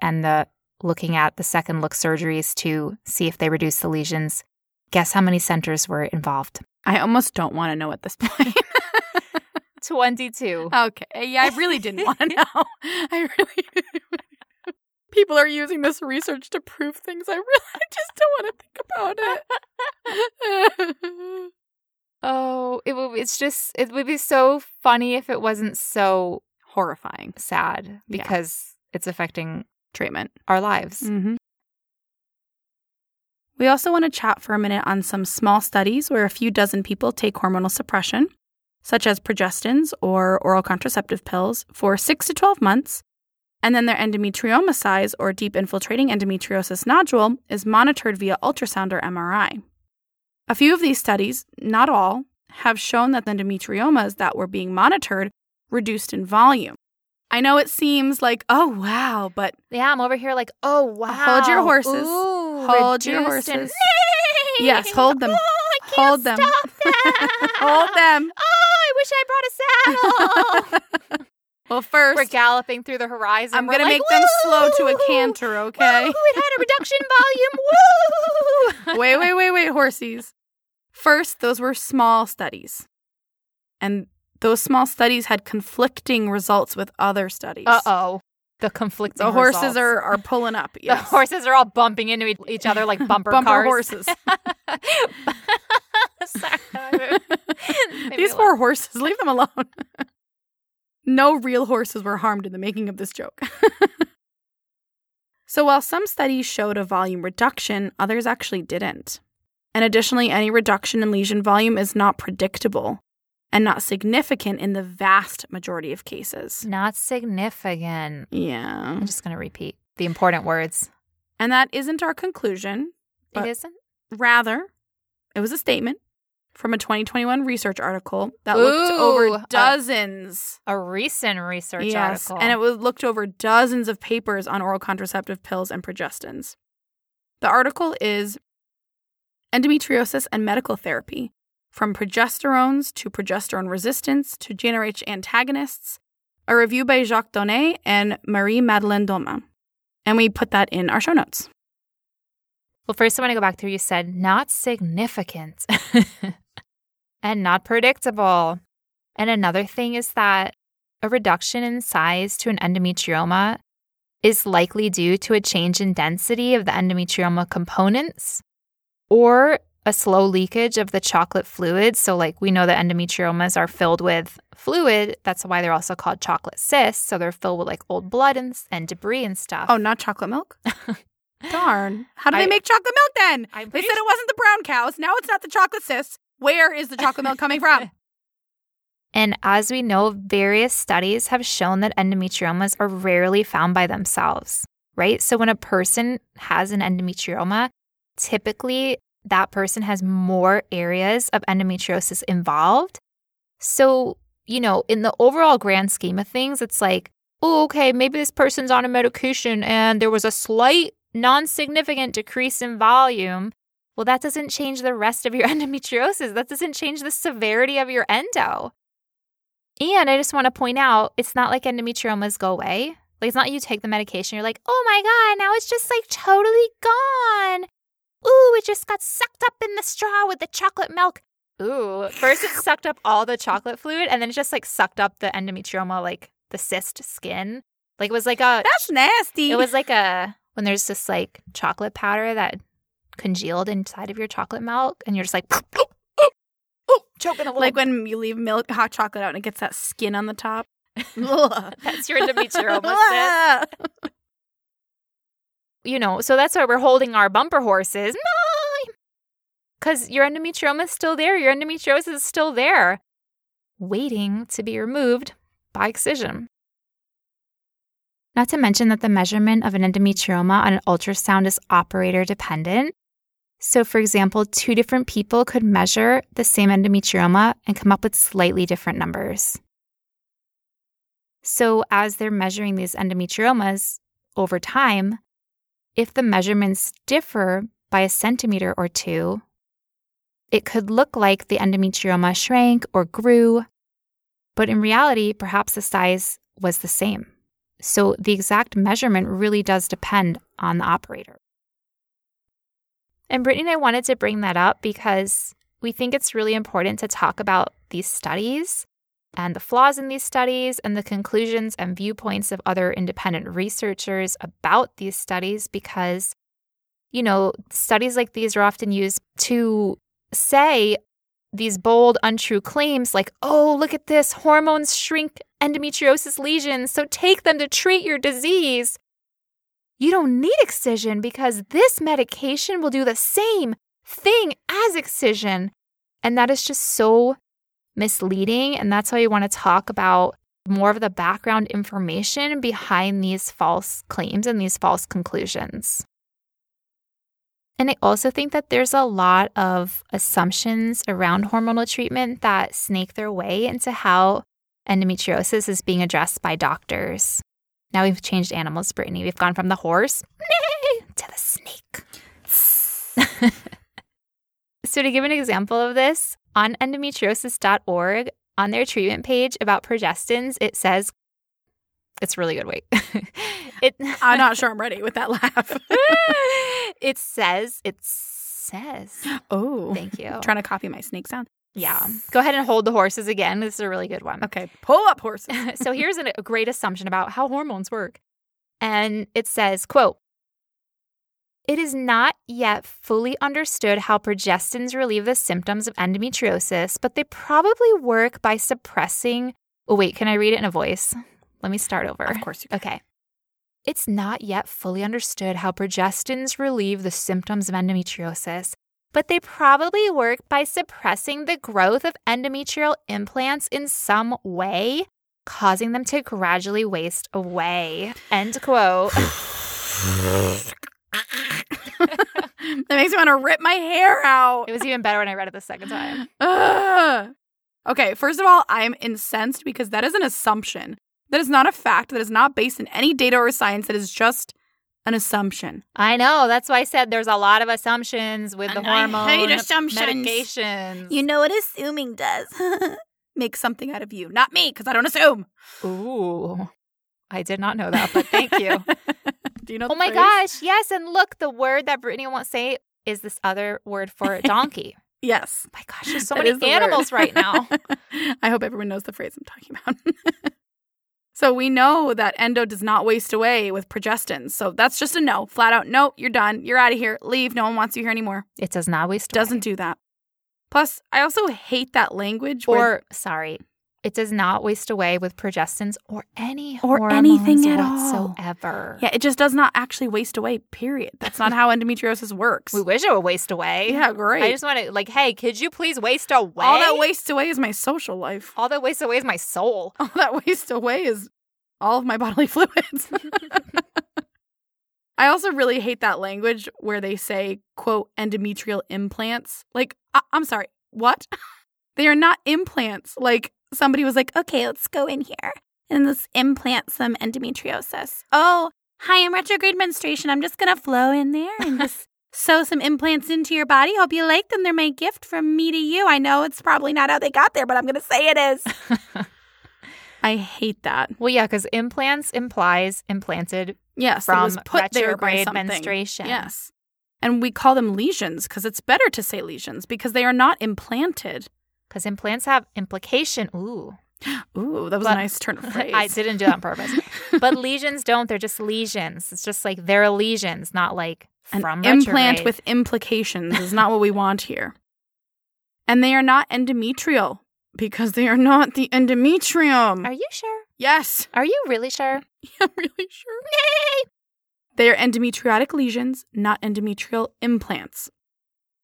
and the looking at the second look surgeries to see if they reduce the lesions, guess how many centers were involved? I almost don't want to know at this point. [laughs] 22. okay. Yeah, I really didn't want to [laughs] know. I really [laughs] people are using this research to prove things. I really I just don't want to think about it. Oh, it would. It's just. It would be so funny if it wasn't so Horrifying sad Yeah. because it's affecting treatment. our lives. Mm-hmm. We also want to chat for a minute on some small studies where a few dozen people take hormonal suppression, such as progestins or oral contraceptive pills, for 6 to 12 months, and then their endometrioma size or deep infiltrating endometriosis nodule is monitored via ultrasound or MRI. A few of these studies, not all, have shown that the endometriomas that were being monitored reduced in volume. I know it seems like, oh wow, but Yeah, I'm over here like, oh wow. Hold your horses. Ooh, Hold your reduced in- horses. [laughs] Yes, hold them. Oh, Hold them. stop [laughs] that. hold them. Oh, I wish I brought a saddle. [laughs] Well, 1st We're galloping through the horizon. I'm We're going to like, make them slow to a canter, okay? Woo, it had a reduction [laughs] volume. Woo! wait, wait, wait, wait, horsies. First, those were small studies. And those small studies had conflicting results with other studies. Uh oh. The conflicting The horses results. are, are pulling up. The horses are all bumping into each other like [laughs] bumper, Bumper cars. horses. [laughs] These poor horses, leave them alone. No real horses were harmed in the making of this joke. [laughs] so, while some studies showed a volume reduction, others actually didn't. And additionally, any reduction in lesion volume is not predictable and not significant in the vast majority of cases. Not significant. Yeah. I'm just going to repeat the important words. And that isn't our conclusion. It isn't? Rather, it was a statement from a 2021 research article that looked over dozens A recent research yes, article. and it was looked over dozens of papers on oral contraceptive pills and progestins. The article is Endometriosis and Medical Therapy From Progesterones to Progesterone Resistance to GnRH Antagonists, a review by Jacques Donnez and Marie Madeleine Dolmans. And we put that in our show notes. Well, first, I want to go back to through. You said not significant [laughs] and not predictable. And another thing is that a reduction in size to an endometrioma is likely due to a change in density of the endometrioma components or a slow leakage of the chocolate fluid. So, like we know that endometriomas are filled with fluid. That's why they're also called chocolate cysts. So, they're filled with like old blood and, and debris and stuff. Oh, not chocolate milk? [laughs] Darn. How do they make chocolate milk then? I'm They said it wasn't the brown cows. Now it's not the chocolate cysts. Where is the chocolate milk coming from? [laughs] And as we know, various studies have shown that endometriomas are rarely found by themselves, right? So when a person has an endometrioma, typically that person has more areas of endometriosis involved. So, you know, in the overall grand scheme of things, it's like, oh, okay, maybe this person's on a medication and there was a slight non significant decrease in volume. Well, that doesn't change the rest of your [laughs] endometriosis. That doesn't change the severity of your endo. And I just want to point out, it's not like endometriomas go away. Like it's not you take the medication, you're like, oh my God, now it's just like totally gone. Ooh, it just got sucked up in the straw with the chocolate milk. Ooh, first it sucked up all the chocolate fluid and then it just like sucked up the endometrioma, like the cyst skin. Like it was like a, That's nasty. it was like a, when there's this like chocolate powder that congealed inside of your chocolate milk and you're just like, oh, [laughs] choking a little like when you leave milk, hot chocolate out and it gets that skin on the top. [laughs] That's your endometrioma [laughs] cyst. you know, so that's why we're holding our bumper horses. Because your endometrioma is still there. Your endometriosis is still there, waiting to be removed by excision. Not to mention that the measurement of an endometrioma on an ultrasound is operator dependent. So, for example, two different people could measure the same endometrioma and come up with slightly different numbers. So, as they're measuring these endometriomas over time, if the measurements differ by a centimeter or two, it could look like the endometrioma shrank or grew, but in reality, perhaps the size was the same. So, the exact measurement really does depend on the operator. And Brittany and I wanted to bring that up because we think it's really important to talk about these studies and the flaws in these studies and the conclusions and viewpoints of other independent researchers about these studies because, you know, studies like these are often used to say these bold, untrue claims like, oh, look at this, hormones shrink endometriosis lesions, so take them to treat your disease. You don't need excision because this medication will do the same thing as excision. And that is just so misleading. And that's why we want to talk about more of the background information behind these false claims and these false conclusions. And I also think that there's a lot of assumptions around hormonal treatment that snake their way into how endometriosis is being addressed by doctors. Now we've changed animals, Brittany. We've gone from the horse [laughs] to the snake. [laughs] so, to give an example of this, on endometriosis.org, on their treatment page about progestins, it says, it's really good. Wait. [laughs] it, I'm not sure I'm ready with that laugh. it says, it says. [gasps] Oh. Thank you. trying to copy my snake sound. Yeah. Go ahead and hold the horses again. This is a really good one. Okay. Pull up horses. [laughs] so here's a great assumption about how hormones work. And it says, quote, it is not yet fully understood how progestins relieve the symptoms of endometriosis, but they probably work by suppressing. Oh, wait, can I read it in a voice? Let me start over. Of course you can. Okay. It's not yet fully understood how progestins relieve the symptoms of endometriosis, but they probably work by suppressing the growth of endometrial implants in some way, causing them to gradually waste away. End quote. [laughs] that makes me want to rip my hair out. It was even better when I read it the second time. Ugh. [sighs] Okay, first of all, I'm incensed because that is an assumption. That is not a fact. That is not based in any data or science. That is just an assumption. I know. That's why I said there's a lot of assumptions with And the I hormone hate assumptions. medications. You know what assuming does? [laughs] Make something out of you. Not me, because I don't assume. Ooh. I did not know that, but thank you. [laughs] Do you know oh the my phrase? gosh. Yes. And look, the word that Brittany won't say is this other word for [laughs] donkey. Yes. my gosh, there's so That many is the word. animals right now. I hope everyone knows the phrase I'm talking about. So we know that endo does not waste away with progestins. So that's just a no. Flat out, no, you're done. You're out of here. Leave. No one wants you here anymore. It does not waste away. Doesn't do that. Plus, I also hate that language where Or, sorry, it does not waste away with progestins or any Or anything at all. whatsoever. yeah, it just does not actually waste away, period. That's not how endometriosis works. [laughs] We wish it would waste away. yeah, great. I just want to, like, hey, could you please waste away? all that wastes away is my social life. All that wastes away is my soul. [laughs] All that wastes away is all of my bodily [laughs] fluids. I also really hate that language where they say, quote, endometrial implants. Like, I- I'm sorry, what? they are not implants. Like, somebody was like, okay, let's go in here and let's implant some endometriosis. Oh, hi, I'm retrograde menstruation. I'm just going to flow in there and just [laughs] sew some implants into your body. Hope you like them. They're my gift from me to you. I know it's probably not how they got there, but I'm going to say it is. [laughs] I hate that. Well, yeah, because implants implies implanted Yes, from it was put there by something. menstruation. Yes. And we call them lesions because it's better to say lesions because they are not implanted. Because implants have implication. Ooh, Ooh, that was But- a nice turn of [laughs] phrase. I didn't do that on purpose. [laughs] but lesions don't. They're just lesions. It's just like they're lesions, not like An from implant retrograde. with implications is not what we want here. And they are not endometrial because they are not the endometrium. Are you sure? yes, Are you really sure? [laughs] I'm really sure. Yay! They are endometriotic lesions, not endometrial implants.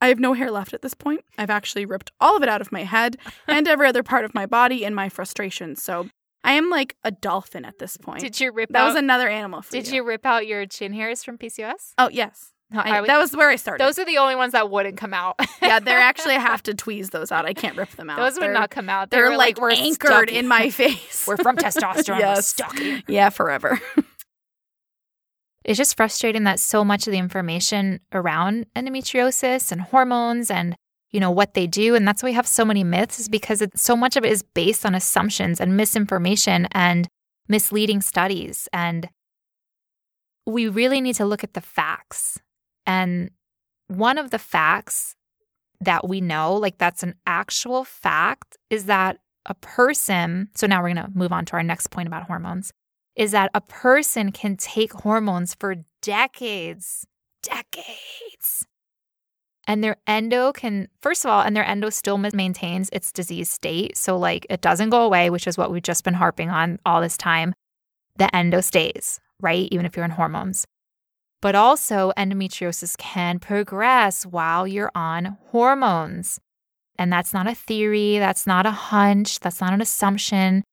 I have no hair left at this point. I've actually ripped all of it out of my head [laughs] and every other part of my body in my frustration. So I am like a dolphin at this point. Did you rip that out? was another animal. For did you rip out your chin hairs from PCOS? Oh yes, No, I- I would- that was where I started. those are the only ones that wouldn't come out. [laughs] yeah, they're [laughs] actually I have to tweeze those out. I can't rip them out. those would They're- not come out. They They're were like, we're anchored in my face. We're from testosterone. We're Yes. stuck here. yeah, forever. It's just frustrating that so much of the information around endometriosis and hormones and you know what they do and that's why we have so many myths is because it, so much of it is based on assumptions and misinformation and misleading studies and we really need to look at the facts. And one of the facts that we know like that's an actual fact is that a person, so now we're going to move on to our next point about hormones, is that a person can take hormones for decades, decades. And their endo can, first of all, and their endo still maintains its disease state. So, like, it doesn't go away, which is what we've just been harping on all this time. The endo stays, right? Even if you're on hormones. But also, endometriosis can progress while you're on hormones. And that's not a theory, that's not a hunch, that's not an assumption.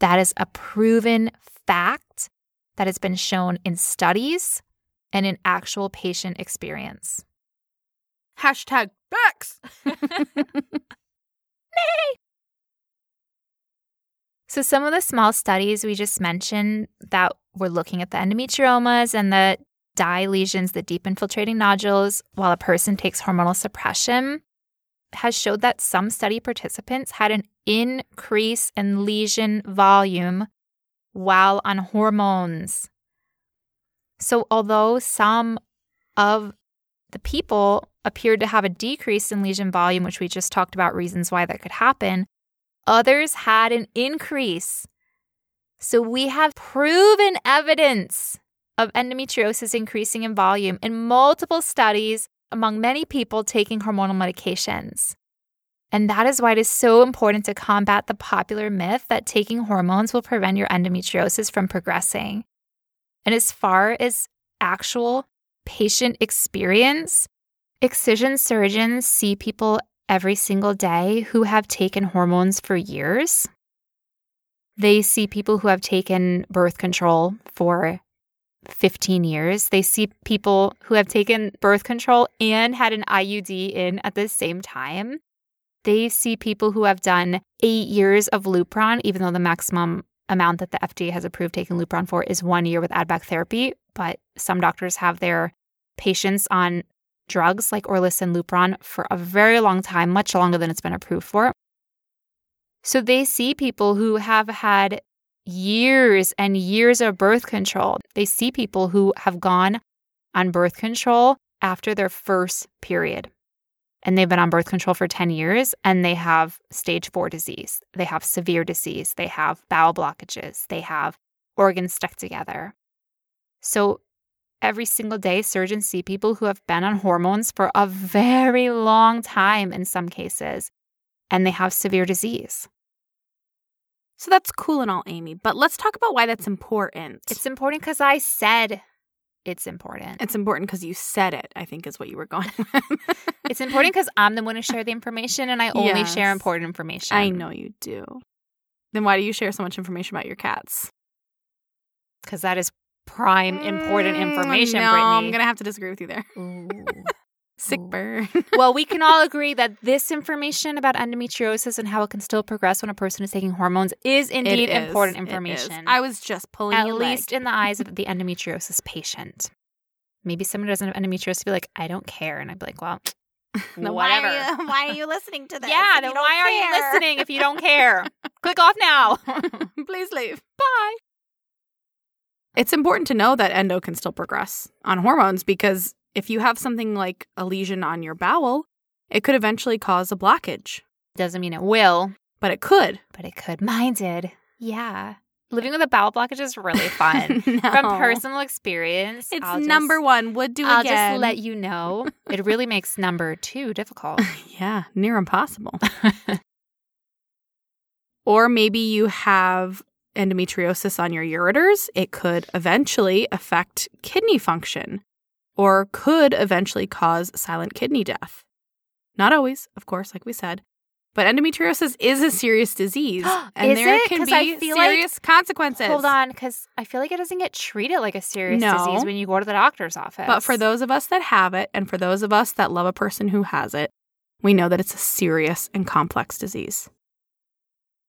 That is a proven fact that has been shown in studies and in actual patient experience. Hashtag facts. [laughs] So, some of the small studies we just mentioned that were looking at the endometriomas and the DIE lesions, the deep infiltrating nodules, while a person takes hormonal suppression, has showed that some study participants had an increase in lesion volume while on hormones. So, although some of the people appeared to have a decrease in lesion volume, which we just talked about reasons why that could happen, others had an increase. So, we have proven evidence of endometriosis increasing in volume in multiple studies among many people taking hormonal medications. And that is why it is so important to combat the popular myth that taking hormones will prevent your endometriosis from progressing. And as far as actual patient experience, excision surgeons see people every single day who have taken hormones for years. They see people who have taken birth control for 15 years. They see people who have taken birth control and had an IUD in at the same time. They see people who have done eight years of Lupron, even though the maximum amount that the FDA has approved taking Lupron for is one year with add-back therapy. But some doctors have their patients on drugs like Orilissa and Lupron for a very long time, much longer than it's been approved for. So they see people who have had years and years of birth control. They see people who have gone on birth control after their first period. And they've been on birth control for 10 years and they have stage four disease. They have severe disease. They have bowel blockages. They have organs stuck together. So every single day, surgeons see people who have been on hormones for a very long time in some cases, and they have severe disease. So that's cool and all, Amy. But let's talk about why that's important. It's important because I said it's important. It's important because you said it, I think is what you were going [laughs] It's important because I'm the one who share the information and I only yes, share important information. I know you do. Then why do you share so much information about your cats? Because that is prime important mm, information, no, Brittany. I'm going to have to disagree with you there. [laughs] Sick burn. [laughs] well, we can all agree that this information about endometriosis and how it can still progress when a person is taking hormones is indeed is. important information. I was just pulling at least leg. in the eyes of the endometriosis patient. Maybe someone who doesn't have endometriosis be like, "I don't care," and I'd be like, "Well." [laughs] Whatever. Why are, you, [laughs] why are you listening to this? Yeah, then why care? are you listening if you don't care? Click off now. Please leave. Bye. It's important to know that endo can still progress on hormones because if you have something like a lesion on your bowel, it could eventually cause a blockage. Doesn't mean it will, but it could. But it could. Mine did. Yeah. [laughs] Living with a bowel blockage is really fun. [laughs] no. From personal experience, it's I'll number just, one. Would do again. I'll again. just let you know. [laughs] it really makes number two difficult. yeah, near impossible. or maybe you have endometriosis on your ureters. It could eventually affect kidney function or could eventually cause silent kidney death. Not always, of course, like we said. But endometriosis is a serious disease, [gasps] and there it? can be serious like, consequences. Hold on, because I feel like it doesn't get treated like a serious no. disease when you go to the doctor's office. But for those of us that have it, and for those of us that love a person who has it, we know that it's a serious and complex disease.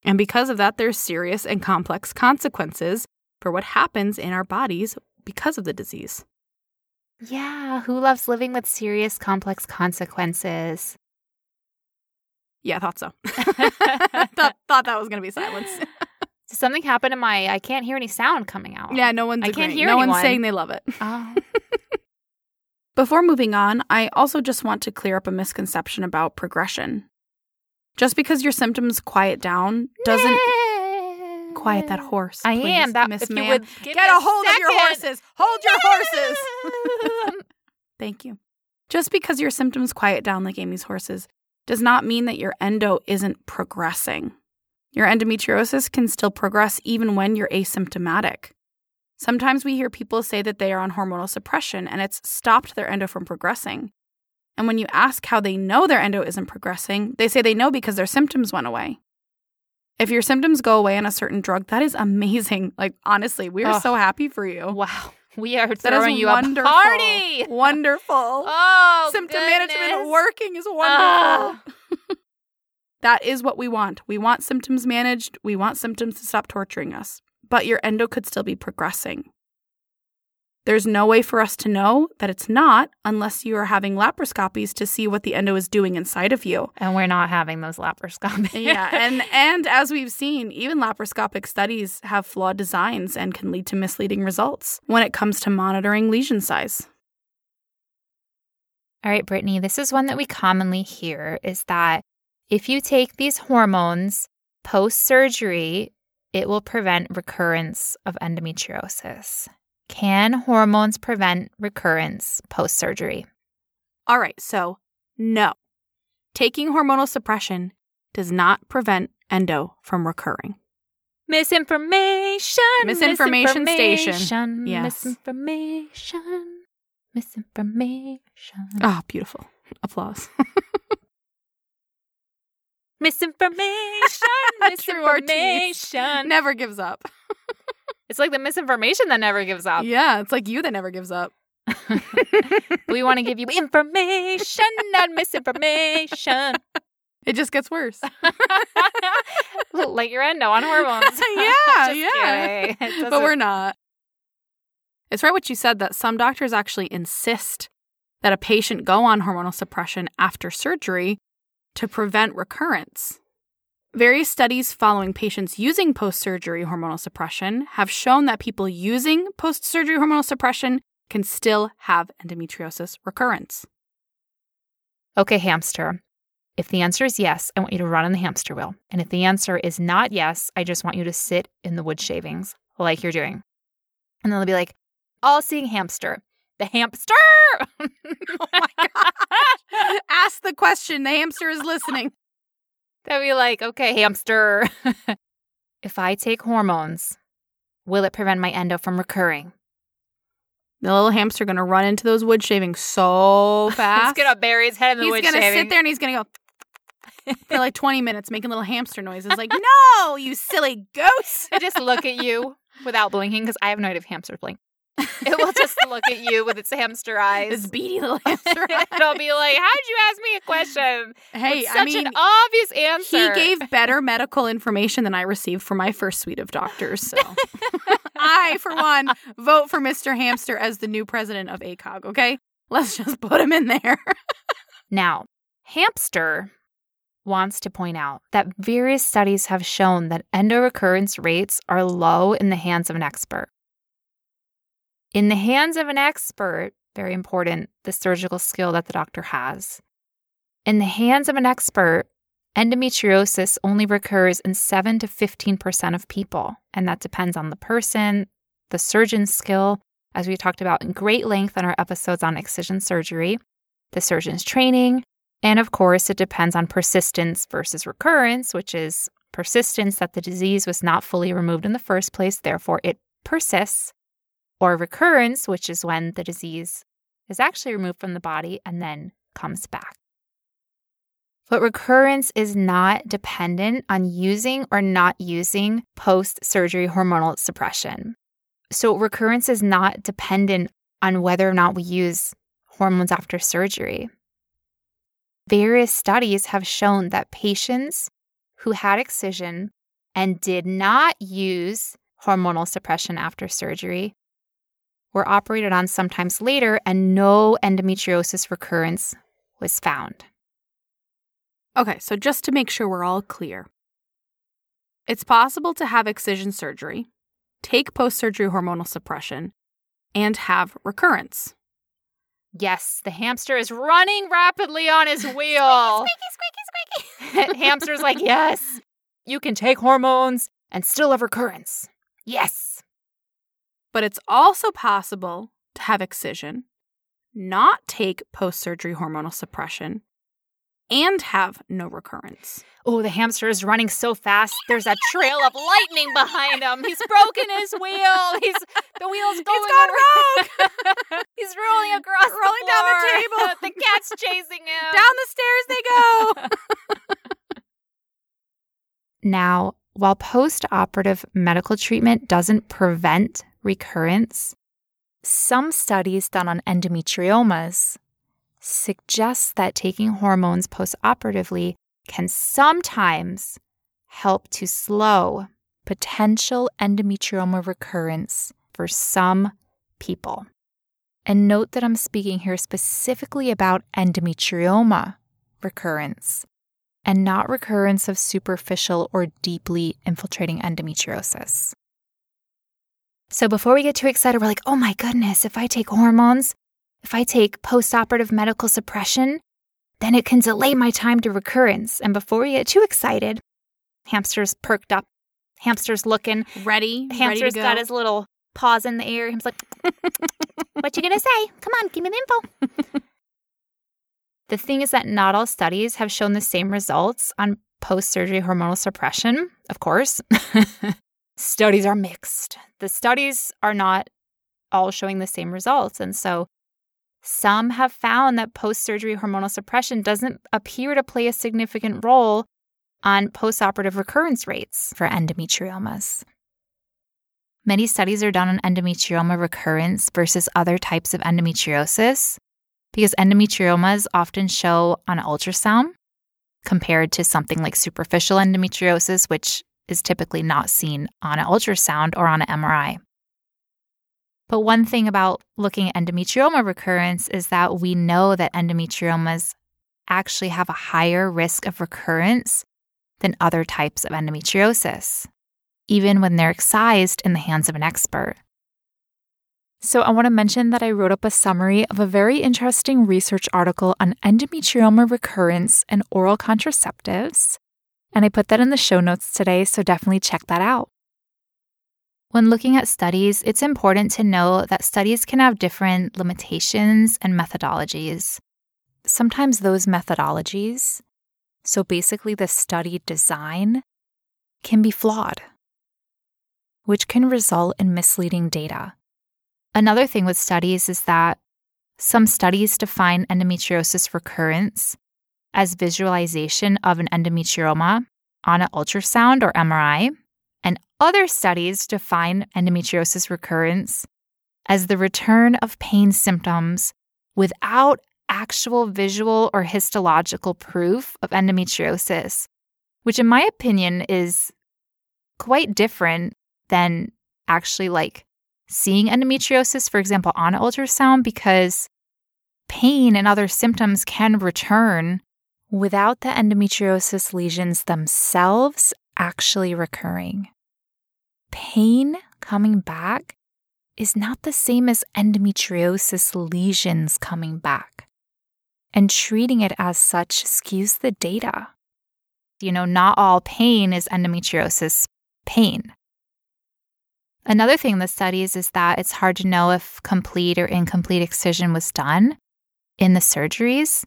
And because of that, there's serious and complex consequences for what happens in our bodies because of the disease. Yeah, who loves living with serious, complex consequences? Yeah, I thought so. [laughs] [laughs] thought, thought that was going to be silence. [laughs] Does something happen to my? I can't hear any sound coming out. Yeah, no one's. I agreeing. can't hear. No anyone. one's saying they love it. Oh. Before moving on, I also just want to clear up a misconception about progression. Just because your symptoms quiet down doesn't quiet that horse. I please, am. That Miss if you Ma'am. Get a hold of your horses. Hold your horses. [laughs] [laughs] Thank you. Just because your symptoms quiet down like Amy's horses does not mean that your endo isn't progressing. Your endometriosis can still progress even when you're asymptomatic. Sometimes we hear people say that they are on hormonal suppression and it's stopped their endo from progressing. And when you ask how they know their endo isn't progressing, they say they know because their symptoms went away. If your symptoms go away on a certain drug, that is amazing. [laughs] Like, honestly, we are Ugh. so happy for you. wow, [laughs] we are throwing you wonderful. a party. [laughs] Wonderful. Oh, Symptom goodness. management working is wonderful. Ah. that is what we want. We want symptoms managed. We want symptoms to stop torturing us. But your endo could still be progressing. There's no way for us to know that it's not unless you are having laparoscopies to see what the endo is doing inside of you. and we're not having those laparoscopies. yeah, [laughs] and and as we've seen, even laparoscopic studies have flawed designs and can lead to misleading results when it comes to monitoring lesion size. All right, Brittany, this is one that we commonly hear is that if you take these hormones post surgery, it will prevent recurrence of endometriosis. Can hormones prevent recurrence post surgery? All right, so no. Taking hormonal suppression does not prevent endo from recurring. Misinformation. Misinformation station. misinformation, Yes. Misinformation. Misinformation. Ah, beautiful. Applause. [laughs] Misinformation. [laughs] Misinformation. never gives up. [laughs] It's like the misinformation that never gives up. Yeah, it's like you that never gives up. [laughs] we want to give you information, not misinformation. [laughs] It just gets worse. [laughs] like your endo on hormones. yeah, yeah. But we're not. It's right what you said that some doctors actually insist that a patient go on hormonal suppression after surgery to prevent recurrence. Various studies following patients using post surgery hormonal suppression have shown that people using post surgery hormonal suppression can still have endometriosis recurrence. Okay, hamster. If the answer is yes, I want you to run on the hamster wheel. And if the answer is not yes, I just want you to sit in the wood shavings like you're doing. And then they'll be like, all seeing hamster. The hamster. [laughs] Oh my [laughs] gosh. Ask the question. The hamster is listening. They'll be like, okay, hamster. [laughs] if I take hormones, will it prevent my endo from recurring? The little hamster gonna run into those wood shavings so fast. [laughs] He's gonna bury his head in the He's wood shaving. He's gonna sit there and he's gonna go [laughs] for like 20 minutes making little hamster noises like, no, you silly goose. It just look at you without blinking because I have no idea if hamsters blink. [laughs] It will just look at you with its hamster eyes. This beady little [laughs] hamster. eyes. It'll be like, "How'd you ask me a question?" hey, With I such mean, an obvious answer. he gave [laughs] better medical information than I received for my first suite of doctors. So I, for one, vote for Mr. Hamster as the new president of ACOG, okay? Let's just put him in there. Now, Hamster wants to point out that various studies have shown that endorecurrence rates are low in the hands of an expert. In the hands of an expert, very important, the surgical skill that the doctor has. In the hands of an expert, endometriosis only recurs in 7 to 15% of people, and that depends on the person, the surgeon's skill, as we talked about in great length in our episodes on excision surgery, the surgeon's training, and of course, it depends on persistence versus recurrence, which is persistence that the disease was not fully removed in the first place, therefore it persists, or recurrence, which is when the disease is actually removed from the body and then comes back. But recurrence is not dependent on using or not using post surgery hormonal suppression. So, recurrence is not dependent on whether or not we use hormones after surgery. Various studies have shown that patients who had excision and did not use hormonal suppression after surgery were operated on sometimes later, and no endometriosis recurrence was found. Okay, so just to make sure we're all clear, it's possible to have excision surgery, take post surgery hormonal suppression, and have recurrence. Yes, the hamster is running rapidly on his [laughs] wheel. Squeaky, squeaky, squeaky, squeaky. [laughs] Hamster's like, yes, you can take hormones and still have recurrence. Yes. But it's also possible to have excision, not take post surgery hormonal suppression, and have no recurrence. Oh, the hamster is running so fast. There's a trail of lightning behind him. He's broken his wheel. He's the wheel's going. He's gone rogue. [laughs] He's rolling across, rolling the down the table. [laughs] the cat's chasing him. Down the stairs they go. [laughs] Now, while post operative medical treatment doesn't prevent recurrence, some studies done on endometriomas suggest that taking hormones post operatively can sometimes help to slow potential endometrioma recurrence for some people. And note that I'm speaking here specifically about endometrioma recurrence and not recurrence of superficial or deeply infiltrating endometriosis. So before we get too excited, we're like, oh my goodness, if I take hormones, if I take postoperative medical suppression, then it can delay my time to recurrence. And before we get too excited, hamster's perked up, hamster's looking, ready. hamster's ready to got his little paws in the air. He's like, [laughs] what you gonna say? Come on, give me the info. [laughs] the thing is that not all studies have shown the same results on post-surgery hormonal suppression, of course. [laughs] studies are mixed. The studies are not all showing the same results. And so some have found that post surgery hormonal suppression doesn't appear to play a significant role on postoperative recurrence rates for endometriomas. Many studies are done on endometrioma recurrence versus other types of endometriosis because endometriomas often show on ultrasound compared to something like superficial endometriosis, which is typically not seen on an ultrasound or on an MRI. But one thing about looking at endometrioma recurrence is that we know that endometriomas actually have a higher risk of recurrence than other types of endometriosis, even when they're excised in the hands of an expert. So, I want to mention that I wrote up a summary of a very interesting research article on endometrioma recurrence and oral contraceptives, and I put that in the show notes today, so definitely check that out. When looking at studies, it's important to know that studies can have different limitations and methodologies. Sometimes those methodologies, so basically the study design, can be flawed, which can result in misleading data. Another thing with studies is that some studies define endometriosis recurrence as visualization of an endometrioma on an ultrasound or MRI, and other studies define endometriosis recurrence as the return of pain symptoms without actual visual or histological proof of endometriosis, which, in my opinion, is quite different than actually like seeing endometriosis, for example, on ultrasound, because pain and other symptoms can return without the endometriosis lesions themselves actually recurring. Pain coming back is not the same as endometriosis lesions coming back. And treating it as such skews the data. You know, not all pain is endometriosis pain. Another thing the studies is that it's hard to know if complete or incomplete excision was done in the surgeries.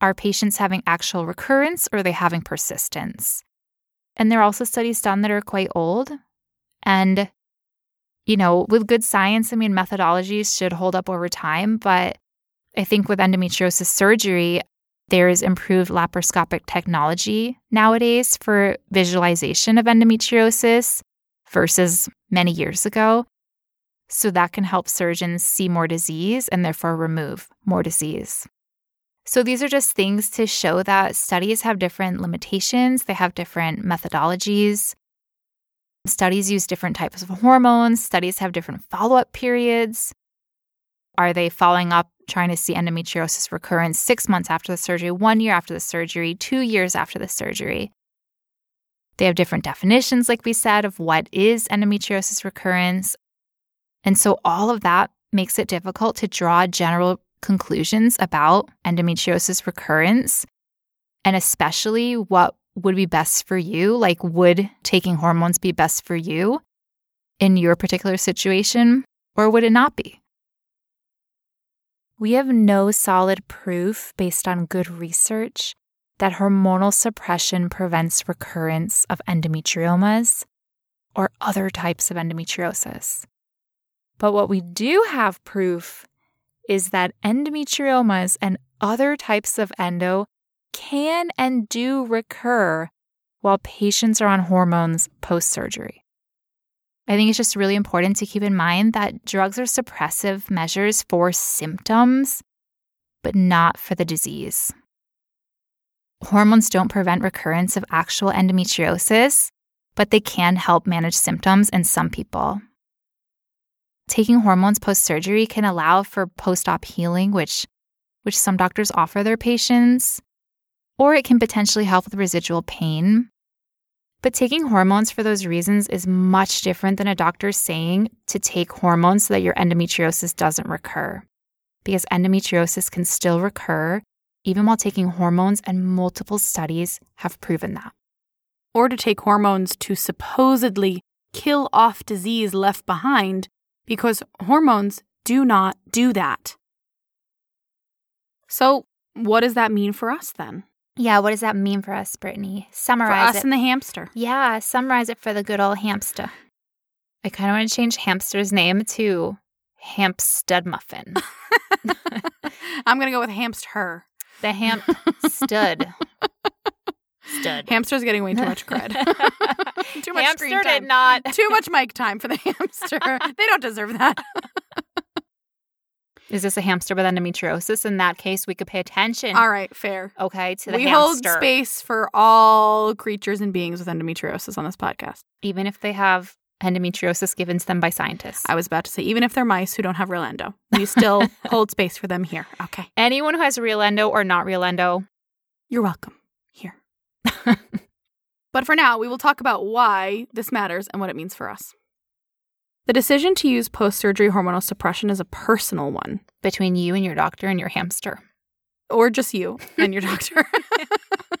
Are patients having actual recurrence or are they having persistence? And there are also studies done that are quite old. And, you know, with good science, I mean, methodologies should hold up over time. But I think with endometriosis surgery, there is improved laparoscopic technology nowadays for visualization of endometriosis versus many years ago. So that can help surgeons see more disease and therefore remove more disease. So these are just things to show that studies have different limitations, they have different methodologies. Studies use different types of hormones, studies have different follow up periods. Are they following up trying to see endometriosis recurrence six months after the surgery, one year after the surgery, two years after the surgery? They have different definitions, like we said, of what is endometriosis recurrence. And so all of that makes it difficult to draw general conclusions about endometriosis recurrence and especially what would be best for you. Like, would taking hormones be best for you in your particular situation, or would it not be? We have no solid proof based on good research that hormonal suppression prevents recurrence of endometriomas or other types of endometriosis. But what we do have proof is that endometriomas and other types of endo can and do recur while patients are on hormones post surgery. I think it's just really important to keep in mind that drugs are suppressive measures for symptoms, but not for the disease. Hormones don't prevent recurrence of actual endometriosis, but they can help manage symptoms in some people. Taking hormones post surgery can allow for post op healing, which, which some doctors offer their patients, or it can potentially help with residual pain. But taking hormones for those reasons is much different than a doctor saying to take hormones so that your endometriosis doesn't recur. Because endometriosis can still recur even while taking hormones, and multiple studies have proven that. Or to take hormones to supposedly kill off disease left behind because hormones do not do that. So, what does that mean for us then? Yeah, what does that mean for us, Brittany? Summarize for us it. and the hamster. Yeah, summarize it for the good old hamster. I kind of want to change hamster's name to Hampstead Muffin. [laughs] [laughs] I'm going to go with hamster. The hamp stud. [laughs] Stud. Hamster's getting way too much [laughs] cred. [laughs] too much hamster screen time. did not. Too much mic time for the [laughs] hamster. they don't deserve that. Is this a hamster with endometriosis? In that case, we could pay attention. All right, fair. Okay, to the we hamster. hold space for all creatures and beings with endometriosis on this podcast. Even if they have endometriosis given to them by scientists. I was about to say, even if they're mice who don't have real endo, we still hold space for them here. Okay. Anyone who has real endo or not real endo, You're welcome. [laughs] but for now, we will talk about why this matters and what it means for us. The decision to use post surgery hormonal suppression is a personal one, between you and your doctor and your hamster. or just you [laughs] and your doctor.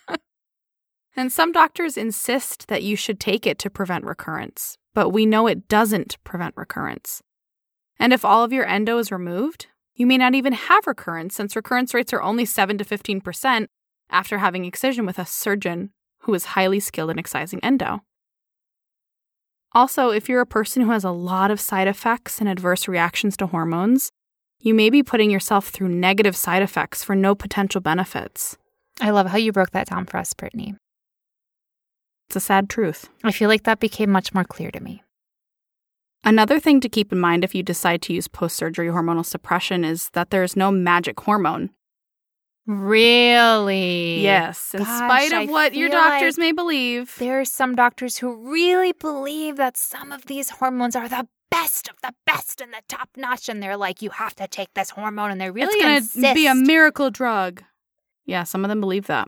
[laughs] and some doctors insist that you should take it to prevent recurrence, but we know it doesn't prevent recurrence. And if all of your endo is removed, you may not even have recurrence since recurrence rates are only 7 to 15% after having excision with a surgeon who is highly skilled in excising endo. Also, if you're a person who has a lot of side effects and adverse reactions to hormones, you may be putting yourself through negative side effects for no potential benefits. I love how you broke that down for us, Brittany. It's a sad truth. I feel like that became much more clear to me. Another thing to keep in mind if you decide to use post surgery hormonal suppression is that there is no magic hormone. Really? Yes, in Gosh, spite of I what your doctors like may believe. There are some doctors who really believe that some of these hormones are the best of the best and the top notch, and they're like, you have to take this hormone, and they're really it's going to be a miracle drug. Yeah, some of them believe that.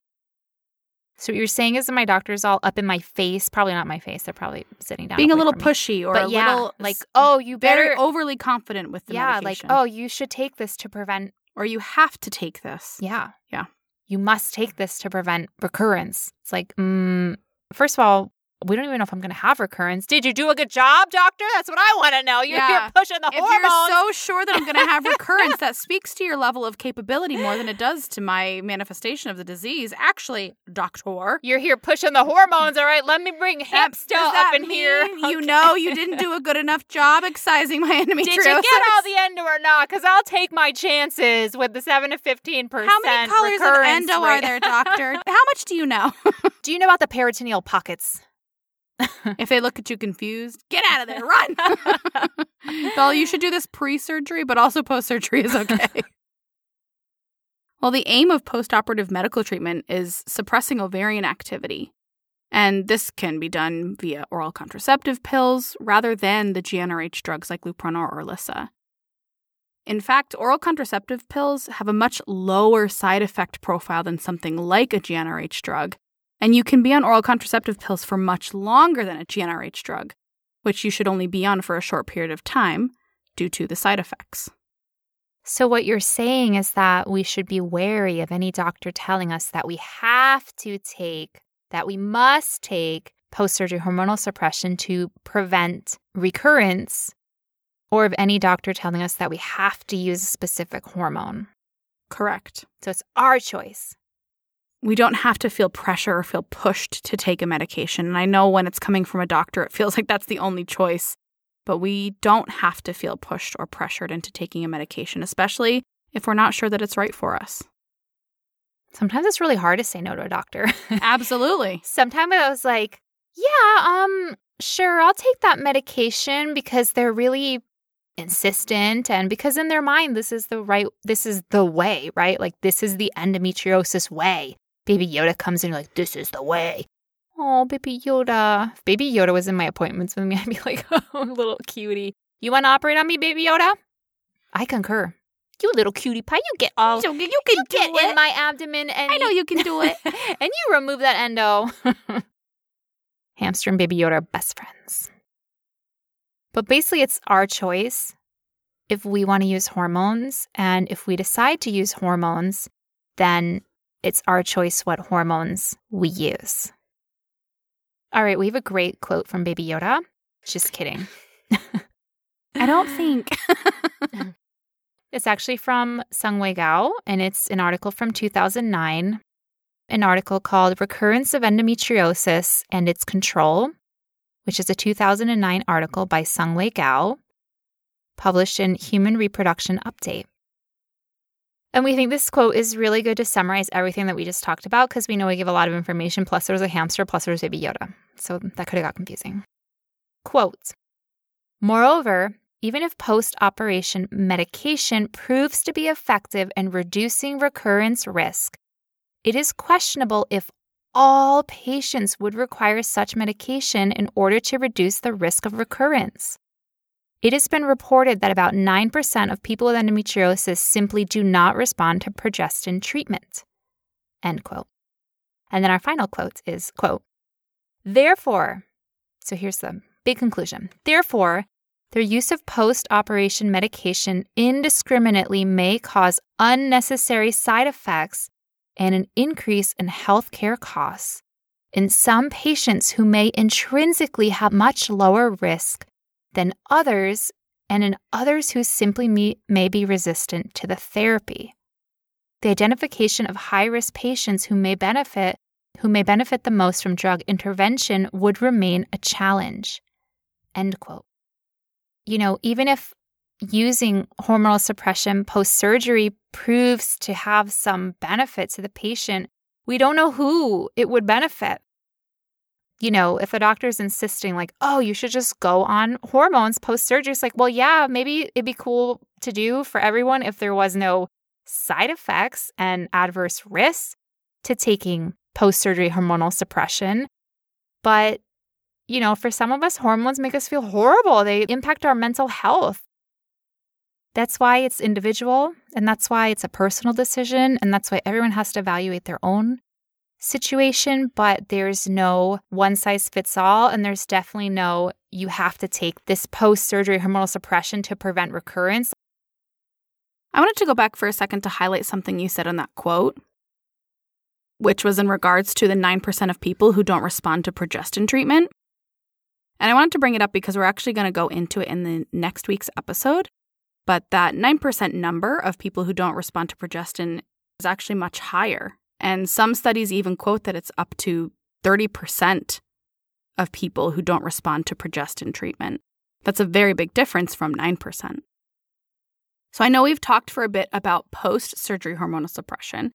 so what you're saying is that my doctor's all up in my face. Probably not my face. They're probably sitting down. Being a little pushy or but a yeah, little like oh, you better. overly confident with the yeah, like oh, you should take this to prevent. Or you have to take this. Yeah, Yeah. You must take this to prevent recurrence. It's like, mm, first of all, we don't even know if I'm going to have recurrence. Did you do a good job, doctor? That's what I want to know. You're, Yeah. you're pushing the If hormones. you're so sure that I'm going to have [laughs] recurrence, that speaks to your level of capability more than it does to my manifestation of the disease. Actually, doctor. You're here pushing the hormones. All right, let me bring hamster up in here. mean You Okay. know you didn't do a good enough job excising my endometriosis. [laughs] Did you get all the endo or not? Because I'll take my chances with the seven to fifteen percent. How many colors of endo are there, doctor? [laughs] How much do you know? Do you know about the peritoneal pockets? If they look at you confused, get out of there, run. [laughs] well, you should do this pre surgery, but also post surgery is okay. well, the aim of post operative medical treatment is suppressing ovarian activity. And this can be done via oral contraceptive pills rather than the GnRH drugs like Lupronol or Orlissa. In fact, oral contraceptive pills have a much lower side effect profile than something like a GnRH drug, and you can be on oral contraceptive pills for much longer than a GnRH drug, which you should only be on for a short period of time due to the side effects. So, what you're saying is that we should be wary of any doctor telling us that we have to take, that we must take post surgery hormonal suppression to prevent recurrence, or of any doctor telling us that we have to use a specific hormone. Correct. So, it's our choice. We don't have to feel pressure or feel pushed to take a medication. And I know when it's coming from a doctor, it feels [laughs] like that's the only choice. But we don't have to feel pushed or pressured into taking a medication, especially if we're not sure that it's right for us. Sometimes it's really hard to say no to a doctor. [laughs] Absolutely. Sometimes I was like, yeah, um, sure, I'll take that medication because they're really insistent and because in their mind this is the right this is the way, right? Like this is the endometriosis way. Baby Yoda comes in like this is the way. Oh, baby Yoda. If baby Yoda was in my appointments with me, [laughs] I'd be like, oh, little cutie. You want to operate on me, baby Yoda? I concur. You little cutie pie, you get all. You, you can you do get it. in my abdomen and I know you can do it. [laughs] and you remove that endo. [laughs] Hamster and Baby Yoda are best friends. But basically, it's our choice if we want to use hormones. And if we decide to use hormones, then it's our choice what hormones we use. All right, we have a great quote from Baby Yoda. Just kidding. [laughs] I don't think. [laughs] It's actually from Sun-Wei Guo, and it's an article from 2009, an article called Recurrence of Endometriosis and Its Control, which is a 2009 article by Sun-Wei Guo, published in Human Reproduction Update. And we think this quote is really good to summarize everything that we just talked about because we know we give a lot of information, plus there was a hamster, plus there was Baby Yoda. So that could have got confusing. Quote Moreover, even if post operation medication proves to be effective in reducing recurrence risk, it is questionable if all patients would require such medication in order to reduce the risk of recurrence. It has been reported that about 9% of people with endometriosis simply do not respond to progestin treatment. End quote. And then our final quote is quote, Therefore, so here's the big conclusion. Therefore, their use of post operation medication indiscriminately may cause unnecessary side effects and an increase in healthcare costs in some patients who may intrinsically have much lower risk than others, and in others who simply may, be resistant to the therapy. The identification of high risk patients who may benefit who may benefit the most from drug intervention would remain a challenge. End quote. You know, even if using hormonal suppression post surgery proves to have some benefit to the patient, we don't know who it would benefit. You know, if a doctor is insisting, like, oh, you should just go on hormones post surgery, it's like, well, yeah, maybe it'd be cool to do for everyone if there was no side effects and adverse risks to taking post surgery hormonal suppression. But, you know, for some of us, hormones make us feel horrible, they impact our mental health. That's why it's individual and that's why it's a personal decision. And that's why everyone has to evaluate their own situation. But there's no one size fits all. And there's definitely no, you have to take this post surgery hormonal suppression to prevent recurrence. I wanted to go back for a second to highlight something you said in that quote, which was in regards to the 9% of people who don't respond to progestin treatment. And I wanted to bring it up because we're actually going to go into it in the next week's episode. But that 9% number of people who don't respond to progestin is actually much higher. And some studies even quote that it's up to 30% of people who don't respond to progestin treatment. That's a very big difference from 9%. So I know we've talked for a bit about post surgery hormonal suppression,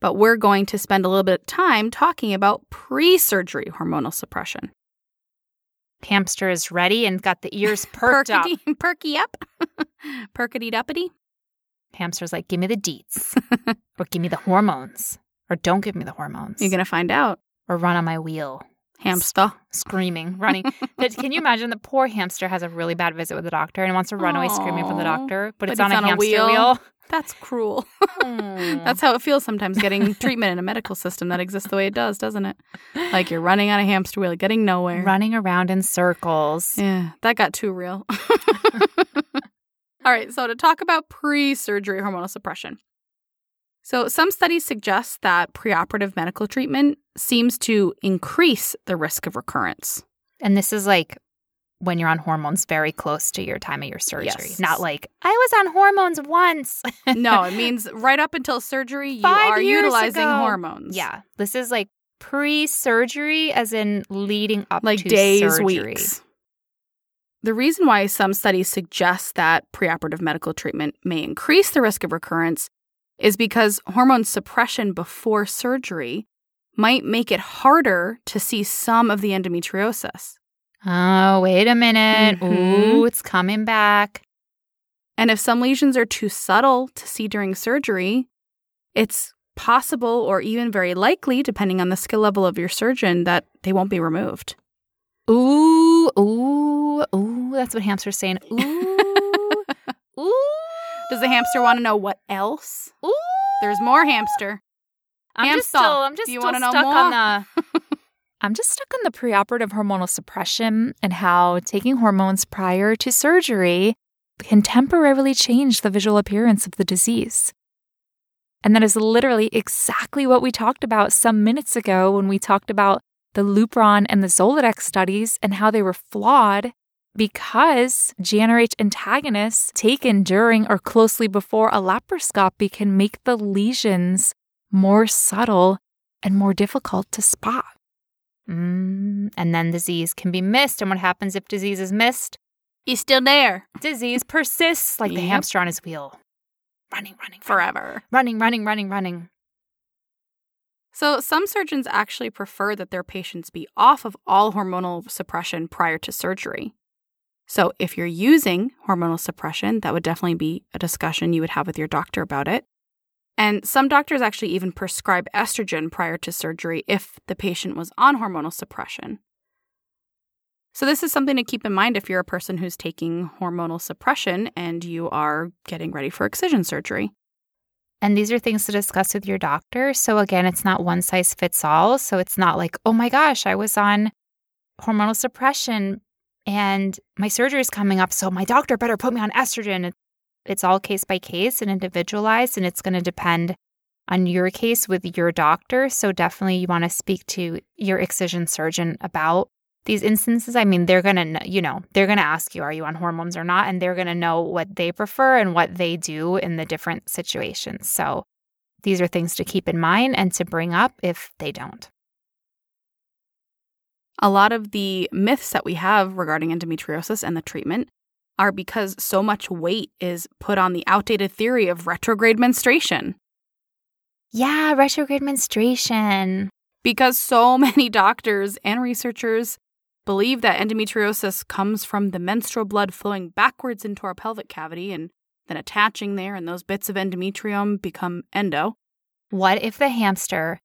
but we're going to spend a little bit of time talking about pre surgery hormonal suppression. Hamster is ready and got the ears [laughs] perked up. Perky, perky up. [laughs] Perkity duppity. Hamster's like, give me the deets, [laughs] or give me the hormones, or don't give me the hormones, You're going to find out. or run on my wheel. Hamster. screaming, running. [laughs] But Can you imagine the poor hamster has a really bad visit with the doctor and wants to run away screaming from the doctor, but, But it's, it's on, a on hamster wheel. wheel. [laughs] That's cruel. Mm. [laughs] That's how it feels sometimes getting treatment in a medical system that exists the way it does, doesn't it? Like you're running on a hamster wheel, getting nowhere. running around in circles. Yeah, that got too real. All All right, so to talk about pre surgery hormonal suppression. So, some studies suggest that preoperative medical treatment seems to increase the risk of recurrence. And this is like when you're on hormones very close to your time of your surgery. Yes. Not like, I was on hormones once. [laughs] no, it means right up until surgery, you Five are utilizing ago. hormones. Yeah. This is like pre surgery, as in leading up like to days, surgery. weeks. The reason why some studies suggest that preoperative medical treatment may increase the risk of recurrence is because hormone suppression before surgery might make it harder to see some of the endometriosis. Oh, wait a minute. Mhm. Ooh, it's coming back. And if some lesions are too subtle to see during surgery, it's possible or even very likely, depending on the skill level of your surgeon, that they won't be removed. Ooh, ooh, ooh. That's what hamster's saying. [laughs] Ooh, ooh. Does the hamster want to know what else? Ooh. There's more hamster. I'm just still, I'm just still stuck on the. [laughs] I'm just stuck on the preoperative hormonal suppression and how taking hormones prior to surgery can temporarily change the visual appearance of the disease. And that is literally exactly what we talked about some minutes ago when we talked about the Lupron and the Zoladex studies and how they were flawed because GnRH antagonists taken during or closely before a laparoscopy can make the lesions more subtle and more difficult to spot. Mm, and then disease can be missed. And what happens if disease is missed? He's still there Disease persists like the hamster on his wheel. Running, running, running, forever. running, running, running, running. So, some surgeons actually prefer that their patients be off of all hormonal suppression prior to surgery. So, if you're using hormonal suppression, that would definitely be a discussion you would have with your doctor about it. And some doctors actually even prescribe estrogen prior to surgery if the patient was on hormonal suppression. So, this is something to keep in mind if you're a person who's taking hormonal suppression and you are getting ready for excision surgery. And these are things to discuss with your doctor. So, again, it's not one size fits all. So, it's not like, oh my gosh, I was on hormonal suppression and my surgery is coming up. So, my doctor better put me on estrogen. It's all case by case and individualized, and it's going to depend on your case with your doctor. So, definitely you want to speak to your excision surgeon about these instances. I mean, they're going to, you know, they're going to ask you, are you on hormones or not? And they're going to know what they prefer and what they do in the different situations. So, these are things to keep in mind and to bring up if they don't. A lot of the myths that we have regarding endometriosis and the treatment are because so much weight is put on the outdated theory of retrograde menstruation. Yeah, retrograde menstruation. Because so [laughs] many doctors and researchers believe that endometriosis comes from the menstrual blood flowing backwards into our pelvic cavity and then attaching there, and those bits of endometrium become endo. What if the hamster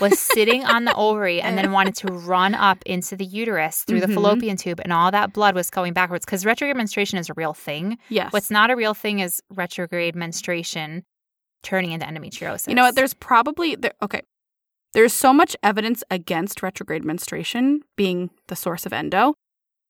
was sitting on the ovary and then wanted to [laughs] run up into the uterus through the Mhm. fallopian tube and all that blood was going backwards? Because retrograde menstruation is a real thing. Yes. What's not a real thing is retrograde menstruation turning into endometriosis. You know what? There's probably there, okay. There's so much evidence against retrograde menstruation being the source of endo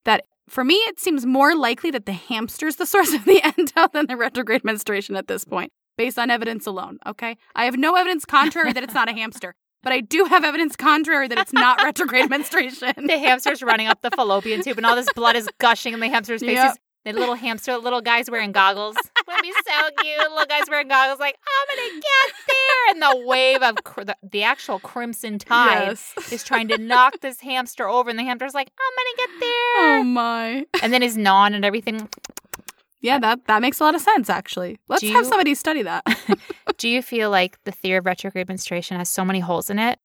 that for me it seems more likely that the hamster's the source of the [laughs] endo than the retrograde menstruation at this point, based on evidence alone. Okay, I have no evidence contrary that it's not a hamster, but I do have evidence contrary that it's not [laughs] retrograde menstruation. the hamster's running up the fallopian tube and all this blood is gushing in the hamster's face. Yep. The little hamster, little guy's wearing goggles. [laughs] Would be so cute. Little guy's wearing goggles, like I'm gonna get there. And the wave of cr- the, the actual crimson tide Yes. is trying to knock this hamster over, and the hamster's like, I'm gonna get there. Oh my. And then his gnawing and everything. Yeah, that that makes a lot of sense actually. Let's Do have somebody study that. [laughs] Do you feel like the theory of retrograde menstruation has so many holes in it?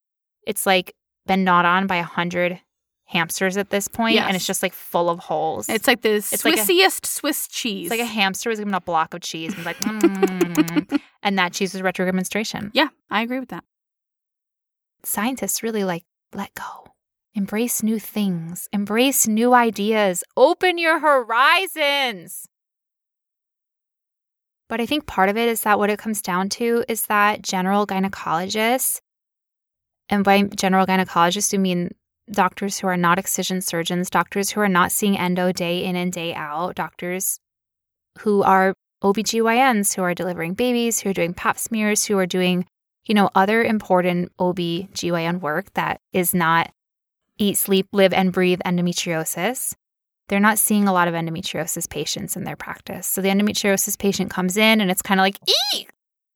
It's like been gnawed on by a hundred hamsters at this point, and Yes. it's just like full of holes. It's like the It's like a- Swissiest Swiss cheese. It's like a hamster was given a block of cheese and was like, mm, and that cheese was retrograde menstruation. yeah, I agree with that. Scientists really like let go, embrace new things, embrace new ideas, open your horizons. But I think part of it is that what it comes down to is that general gynecologists, and by general gynecologists, we mean doctors who are not excision surgeons, doctors who are not seeing endo day in and day out, doctors who are OBGYNs who are delivering babies, who are doing pap smears, who are doing, you know, other important OBGYN work that is not eat, sleep, live, and breathe endometriosis. They're not seeing a lot of endometriosis patients in their practice. So the endometriosis patient comes in and it's kind of like, eek,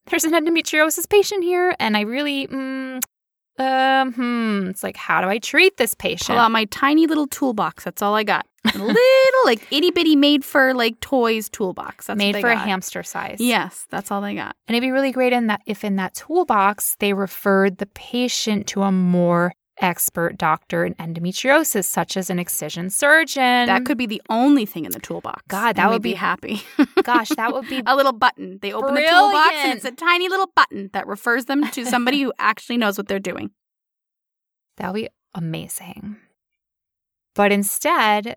there's an endometriosis patient here. And I really, mm, um, hmm, it's like, how do I treat this patient? Pull out my tiny little toolbox. That's all I got. A little, like itty bitty, made for like toys toolbox. That's made what they for a hamster size. Yes, that's all they got. And it'd be really great in that if in that toolbox they referred the patient to a more expert doctor in endometriosis, such as an excision surgeon. That could be the only thing in the toolbox. God, that would be be- happy. [laughs] gosh, that would be [laughs] a little button. They open the toolbox and it's a tiny little button that refers them to somebody who [laughs] actually knows what they're doing. that would be amazing. But instead,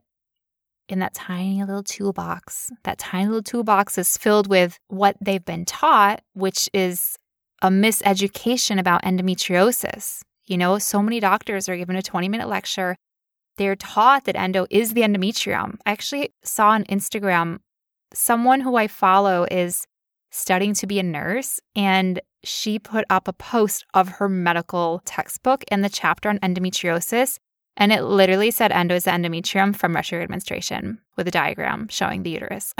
in that tiny little toolbox, that tiny little toolbox is filled with what they've been taught, which is a miseducation about endometriosis. You know, so many doctors are given a 20 minute lecture. They're taught that endo is the endometrium. I actually saw on Instagram someone who I follow is studying to be a nurse, and she put up a post of her medical textbook and the chapter on endometriosis. And it literally said endo is the endometrium from Russia administration with a diagram showing the uterus.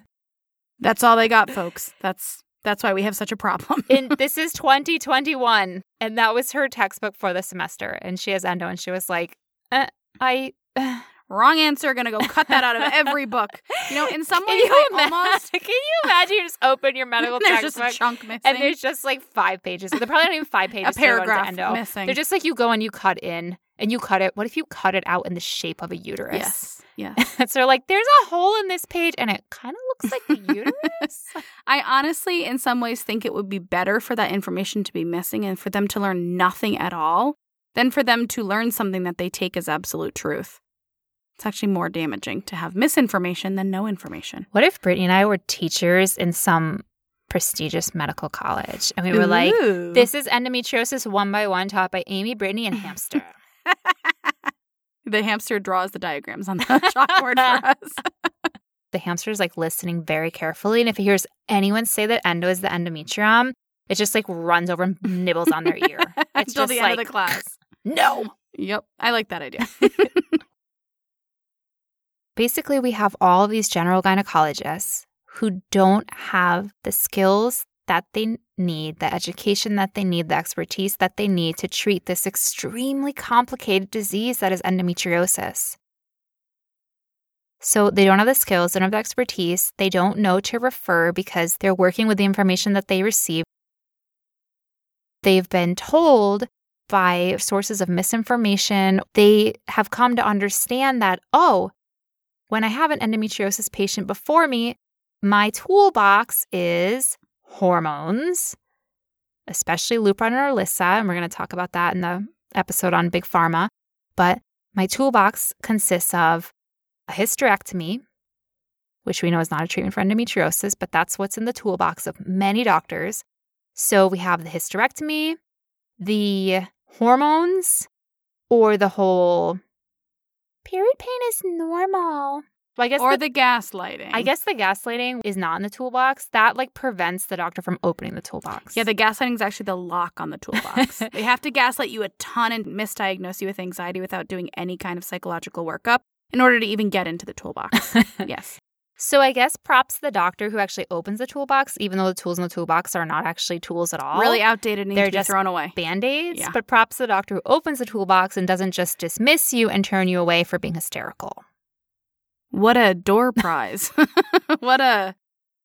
[laughs] That's all they got, folks. That's that's why we have such a problem. [laughs] and [laughs] this is 2021. And that was her textbook for the semester. And she has endo. And she was like, uh, I. uh, [sighs] Wrong answer. Gonna go cut that out of every book. You know, in [laughs] some Can ways, you, I ima- almost can you imagine you just open your medical there's just textbook a chunk missing. and there's just like five pages. They're probably not even five pages. a paragraph endo. missing. They're just like you go and you cut in and you cut it. What if you cut it out in the shape of a uterus? yes, yes. [laughs] so like there's a hole in this page and it kind of looks like the [laughs] uterus. I honestly, in some ways, think it would be better for that information to be missing and for them to learn nothing at all than for them to learn something that they take as absolute truth. It's actually more damaging to have misinformation than no information. What if Brittany and I were teachers in some prestigious medical college and we were like, this is endometriosis one by one taught by Amy, Brittany, and Hamster. [laughs] the hamster draws the diagrams on the [laughs] chalkboard for [laughs] us. the hamster is like listening very carefully. And if it hears anyone say that endo is the endometrium, it just like runs over and nibbles on their ear. It's Until just the like, end of the class. no. Yep, I like that idea. Basically, we have all of these general gynecologists who don't have the skills that they need, the education that they need, the expertise that they need to treat this extremely complicated disease that is endometriosis. So they don't have the skills, they don't have the expertise, they don't know to refer because they're working with the information that they receive. They've been told by sources of misinformation, they have come to understand that, oh, when I have an endometriosis patient before me, my toolbox is hormones, especially Lupron and Orlissa, and we're going to talk about that in the episode on Big Pharma. But my toolbox consists of a hysterectomy, which we know is not a treatment for endometriosis, but that's what's in the toolbox of many doctors. So we have the hysterectomy, the hormones, or the whole period pain is normal. Well, I guess or the, the gaslighting. I guess the gaslighting is not in the toolbox. That like prevents the doctor from opening the toolbox. Yeah, the gaslighting is actually the lock on the toolbox. [laughs] they have to gaslight you a ton and misdiagnose you with anxiety without doing any kind of psychological workup in order to even get into the toolbox. [laughs] yes. So I guess props to the doctor who actually opens the toolbox, even though the tools in the toolbox are not actually tools at all. Really outdated and They're just thrown away. band-aids. Yeah. But props to the doctor who opens the toolbox and doesn't just dismiss you and turn you away for being hysterical. What a door prize. [laughs] what a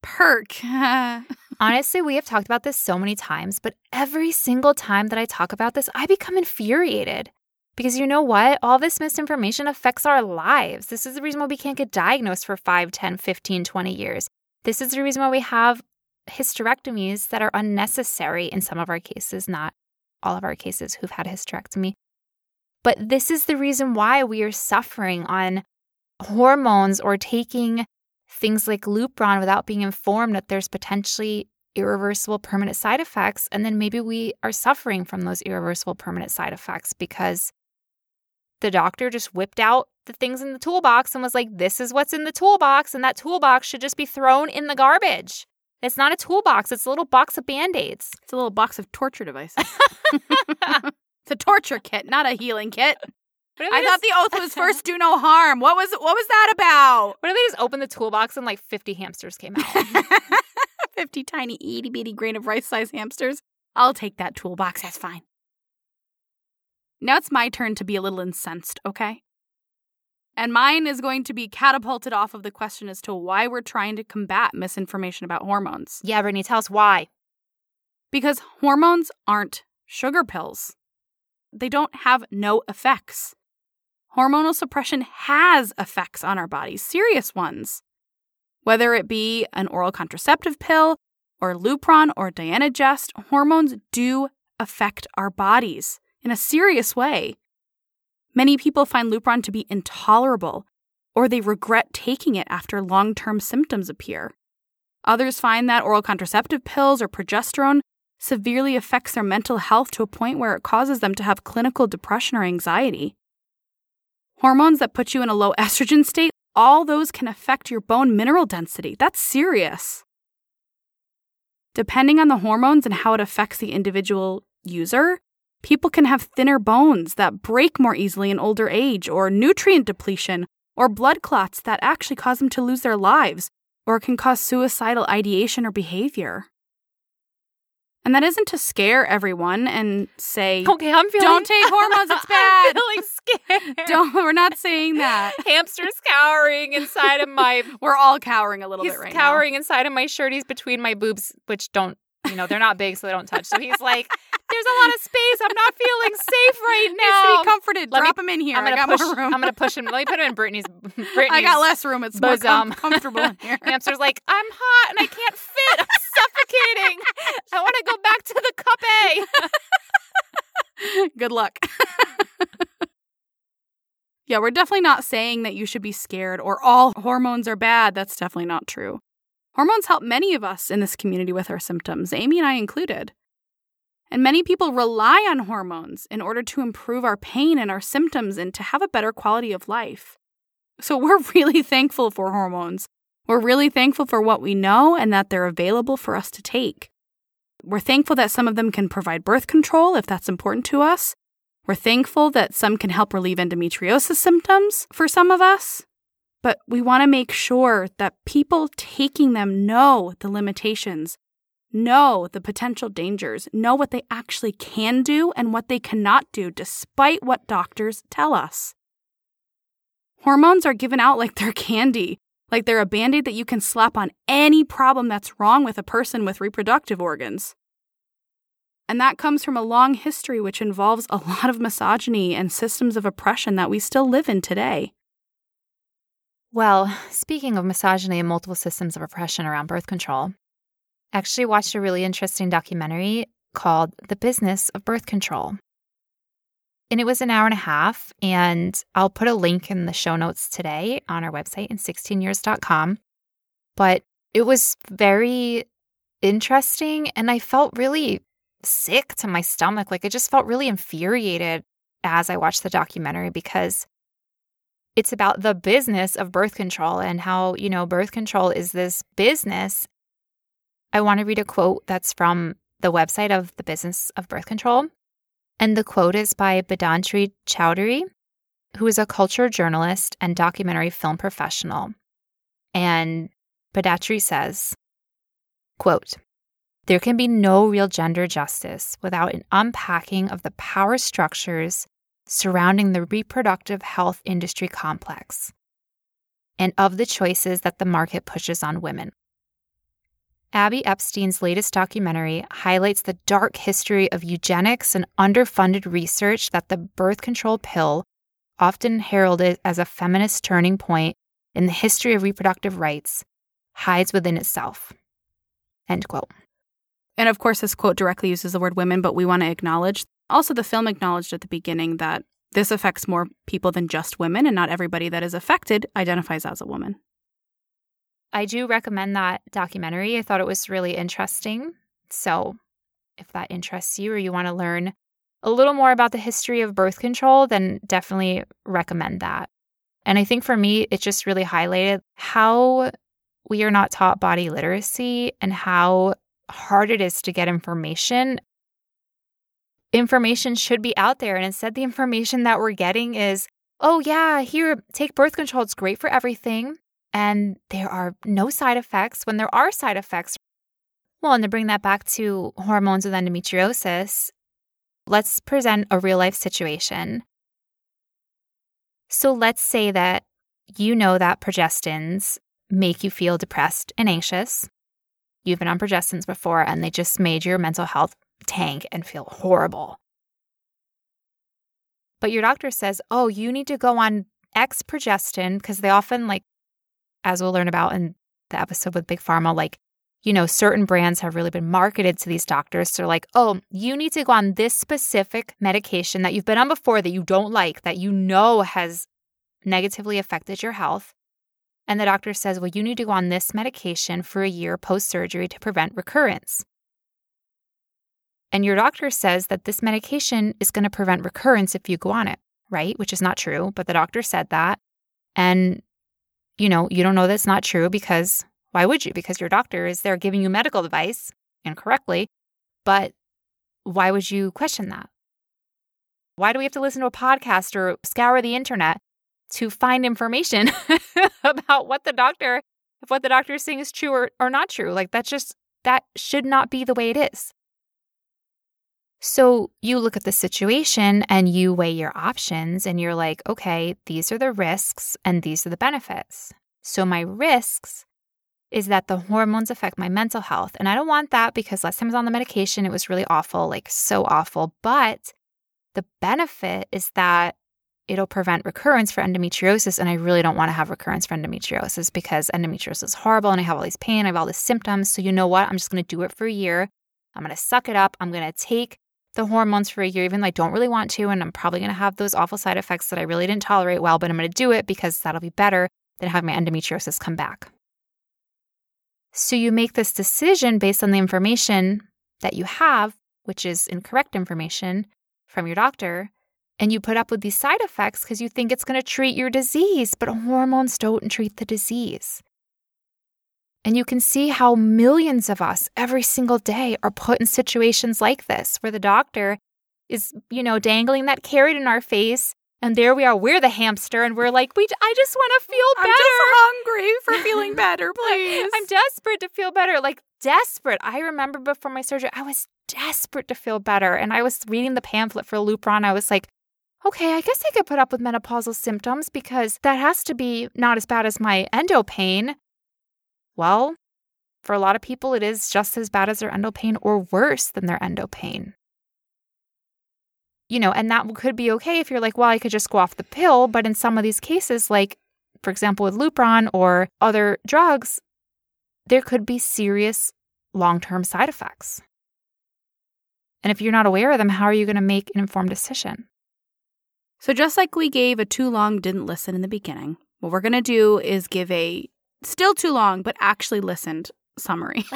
perk. [laughs] Honestly, we have talked about this so many times, but every single time that I talk about this, I become infuriated. Because you know what? All this misinformation affects our lives. This is the reason why we can't get diagnosed for 5, 10, 15, 20 years. This is the reason why we have hysterectomies that are unnecessary in some of our cases, not all of our cases who've had a hysterectomy. But this is the reason why we are suffering on hormones or taking things like Lupron without being informed that there's potentially irreversible permanent side effects. And then maybe we are suffering from those irreversible permanent side effects because the doctor just whipped out the things in the toolbox and was like, this is what's in the toolbox. And that toolbox should just be thrown in the garbage. It's not a toolbox, it's a little box of band aids. It's a little box of torture devices. [laughs] [laughs] it's a torture kit, not a healing kit. I thought the oath was [laughs] first do no harm. What was what was that about? What if they just opened the toolbox and like 50 hamsters came out? [laughs] 50 tiny itty bitty grain of rice sized hamsters. I'll take that toolbox. That's fine. Now it's my turn to be a little incensed, okay? And mine is going to be catapulted off of the question as to why we're trying to combat misinformation about hormones. yeah, Brittany, tell us why. Because hormones aren't sugar pills, they don't have no effects. Hormonal suppression has effects on our bodies, serious ones. Whether it be an oral contraceptive pill or Lupron or Dienogest, hormones do affect our bodies in a serious way. Many people find Lupron to be intolerable or they regret taking it after long term symptoms appear. Others find that oral contraceptive pills or progesterone severely affects their mental health to a point where it causes them to have clinical depression or anxiety. Hormones that put you in a low estrogen state, all those can affect your bone mineral density. That's serious. Depending on the hormones and how it affects the individual user, people can have thinner bones that break more easily in older age, or nutrient depletion, or blood clots that actually cause them to lose their lives, or can cause suicidal ideation or behavior. And that isn't to scare everyone and say, Okay, I'm feeling. don't take [laughs] hormones, it's bad. I'm feeling scared. Don't, we're not saying that. [laughs] Hamsters cowering inside of my. [laughs] We're all cowering a little he's bit right now. cowering inside of my shirt. He's between my boobs, which don't, you know, they're not big, so they don't touch. So he's like, "There's a lot of space. I'm not feeling safe right now. Needs to be comforted. Let me- Drop him in here. I'm gonna I got push. more room. I'm gonna push him. Let me put him in Brittany's. Brittany's [laughs] I got less room. It's more com- comfortable in here. [laughs] Hamster's like, I'm hot and I can't fit. I'm [laughs] suffocating. I want to go back to the cup A. Good luck. yeah, we're definitely not saying that you should be scared or all hormones are bad. That's definitely not true. Hormones help many of us in this community with our symptoms, Amy and I included. And many people rely on hormones in order to improve our pain and our symptoms and to have a better quality of life. So we're [laughs] really thankful for hormones. We're really thankful for what we know and that they're available for us to take. We're thankful that some of them can provide birth control if that's important to us. We're thankful that some can help relieve endometriosis symptoms for some of us. But we want to make sure that people taking them know the limitations, know the potential dangers, know what they actually can do and what they cannot do, despite what doctors tell us. Hormones are given out like they're candy, like they're a band aid that you can slap on any problem that's wrong with a person with reproductive organs. And that comes from a long history which involves a lot of misogyny and systems of oppression that we still live in today. Well, speaking of misogyny and multiple systems of oppression around birth control, I actually watched a really interesting documentary called The Business of Birth Control. And it was an hour and a half, and I'll put a link in the show notes today on our website in 16years.com. But it was very interesting, and I felt really sick to my stomach. Like I just felt really infuriated as I watched the documentary because it's about the business of birth control and how, you know, birth control is this business. I want to read a quote that's from the website of the business of birth control. And the quote is by Bedatri Chowdhury, who is a culture journalist and documentary film professional. And Bedatri says, quote, there can be no real gender justice without an unpacking of the power structures surrounding the reproductive health industry complex and of the choices that the market pushes on women. Abby Epstein's latest documentary highlights the dark history of eugenics and underfunded research that the birth control pill, often heralded as a feminist turning point in the history of reproductive rights, hides within itself. End quote. And of course, this quote directly uses the word women, but we want to acknowledge also the film acknowledged at the beginning that this affects more people than just women, and not everybody that is affected identifies as a woman. I do recommend that documentary. I thought it was really interesting. So, if that interests you or you want to learn a little more about the history of birth control, then definitely recommend that. And I think for me, it just really highlighted how we are not taught body literacy and how hard it is to get information. Information should be out there. And instead, the information that we're getting is, oh, yeah, here, take birth control. It's great for everything. And there are no side effects when there are side effects. Well, and to bring that back to hormones with endometriosis, let's present a real life situation. So let's say that you know that progestins make you feel depressed and anxious. You've been on progestins before and they just made your mental health tank and feel horrible. But your doctor says, oh, you need to go on X progestin because they often, like, as we'll learn about in the episode with Big Pharma, like, you know, certain brands have really been marketed to these doctors. So, like, oh, you need to go on this specific medication that you've been on before that you don't like, that you know has negatively affected your health. And the doctor says, well, you need to go on this medication for a year post surgery to prevent recurrence. And your doctor says that this medication is going to prevent recurrence if you go on it, right? Which is not true, but the doctor said that. And, you know, you don't know that's not true because why would you? Because your doctor is there giving you medical advice incorrectly. But why would you question that? Why do we have to listen to a podcast or scour the internet to find information [laughs] about what the doctor, if what the doctor is saying is true or, or not true. Like that's just, that should not be the way it is. So you look at the situation and you weigh your options and you're like, okay, these are the risks and these are the benefits. So my risks is that the hormones affect my mental health. And I don't want that because last time I was on the medication, it was really awful, like so awful. But the benefit is that it'll prevent recurrence for endometriosis. And I really don't want to have recurrence for endometriosis because endometriosis is horrible and I have all these pain, I have all these symptoms. So, you know what? I'm just going to do it for a year. I'm going to suck it up. I'm going to take the hormones for a year, even though I don't really want to. And I'm probably going to have those awful side effects that I really didn't tolerate well, but I'm going to do it because that'll be better than having my endometriosis come back. So, you make this decision based on the information that you have, which is incorrect information from your doctor and you put up with these side effects because you think it's going to treat your disease, but hormones don't treat the disease. And you can see how millions of us every single day are put in situations like this where the doctor is, you know, dangling that carrot in our face. And there we are, we're the hamster, and we're like, we, I just want to feel better. I'm just hungry for [laughs] feeling better, [laughs] please. I'm desperate to feel better, like desperate. I remember before my surgery, I was desperate to feel better. And I was reading the pamphlet for Lupron. I was like, okay, I guess I could put up with menopausal symptoms because that has to be not as bad as my endo pain. Well, for a lot of people, it is just as bad as their endo pain or worse than their endo pain. You know, and that could be okay if you're like, well, I could just go off the pill. But in some of these cases, like, for example, with Lupron or other drugs, there could be serious long term side effects. And if you're not aware of them, how are you going to make an informed decision? So, just like we gave a too long didn't listen in the beginning, what we're going to do is give a still too long, but actually listened summary [laughs]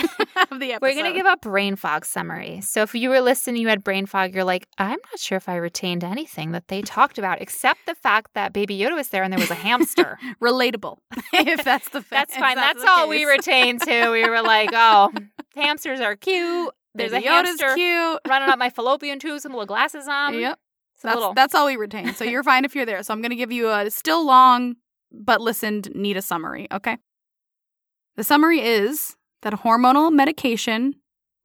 of the episode. We're going to give a brain fog summary. So, if you were listening, you had brain fog, you're like, I'm not sure if I retained anything that they talked about, except the fact that Baby Yoda was there and there was a hamster. [laughs] Relatable, [laughs] if that's the fact. That's fine. That's, that's all case. we retained too. We were like, oh, hamsters are cute. There's Baby a hamster cute. running up my fallopian tubes with little glasses on. Yep. That's, that's all we retained. So you're fine if you're there. So I'm going to give you a still long, but listened, need a summary. Okay. The summary is that hormonal medication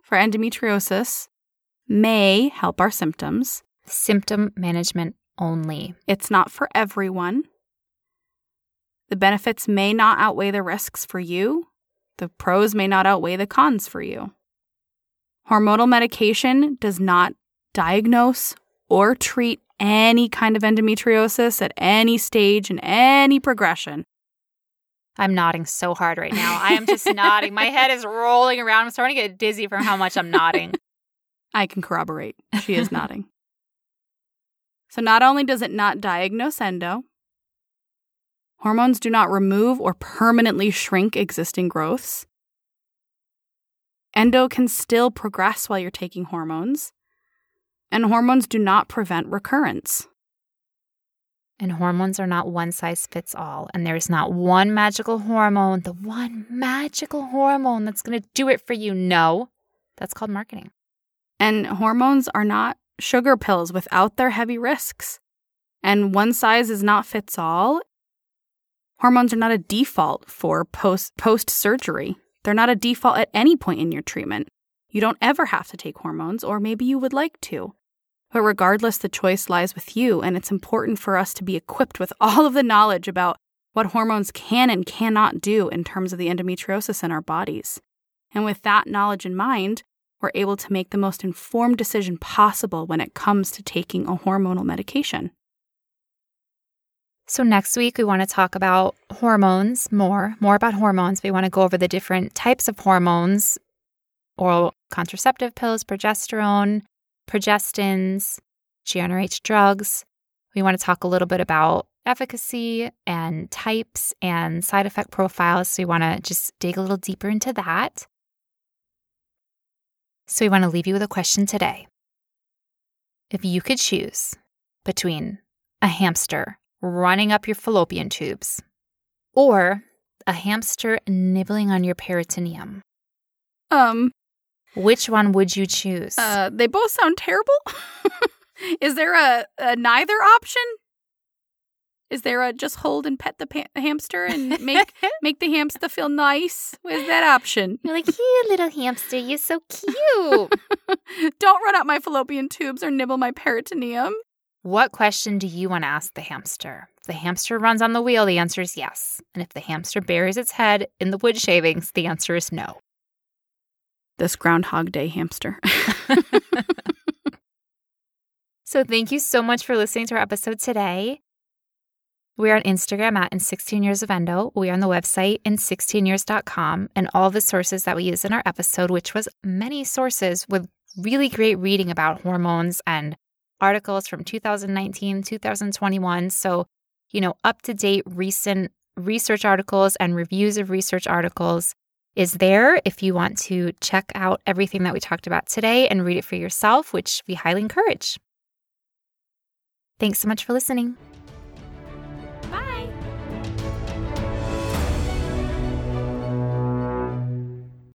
for endometriosis may help our symptoms. Symptom management only. It's not for everyone. The benefits may not outweigh the risks for you. The pros may not outweigh the cons for you. Hormonal medication does not diagnose or treat any kind of endometriosis at any stage and any progression. I'm nodding so hard right now. I am just nodding. My head is rolling around. I'm starting to get dizzy from how much I'm nodding. [laughs] I can corroborate. She is nodding. So, not only does it not diagnose endo, hormones do not remove or permanently shrink existing growths. Endo can still progress while you're taking hormones and hormones do not prevent recurrence. And hormones are not one size fits all. And there's not one magical hormone, the one magical hormone that's going to do it for you. No, that's called marketing. And hormones are not sugar pills without their heavy risks. And one size is not fits all. Hormones are not a default for post post surgery. They're not a default at any point in your treatment. You don't ever have to take hormones, or maybe you would like to. But regardless, the choice lies with you, and it's important for us to be equipped with [laughs] all of the knowledge about what hormones can and cannot do in terms of the endometriosis in our bodies. And with that knowledge in mind, we're able to make the most informed decision possible when it comes to taking a hormonal medication. So, next week, we want to talk about hormones more, more about hormones. We want to go over the different types of hormones oral contraceptive pills, progesterone, progestins, GnRH drugs. We want to talk a little bit about efficacy and types and side effect profiles. So we want to just dig a little deeper into that. So we want to leave you with a question today. If you could choose between a hamster running up your fallopian tubes or a hamster nibbling on your peritoneum, Um, which one would you choose? uh, they both sound terrible. [laughs] Is there a, a neither option? Is there a just hold and pet the pa- hamster and make [laughs] make the hamster feel nice? Where's that option? You're like, here, little hamster, you're so cute. [laughs] Don't run up my fallopian tubes or nibble my peritoneum. what question do you want to ask the hamster? If the hamster runs on the wheel, the answer is yes. And if the hamster buries its head in the wood shavings, the answer is no. This Groundhog Day hamster. [laughs] So thank you so much for listening to our episode today. We are on Instagram at in 16 years of endo. We are on the website in 16years.com and all the sources that we used in our episode, which was many sources with really great reading about hormones and articles from 2019, 2021. So, you know, up to date recent research articles and reviews of research articles is there if you want to check out everything that we talked about today and read it for yourself, which we highly encourage. Thanks so much for listening.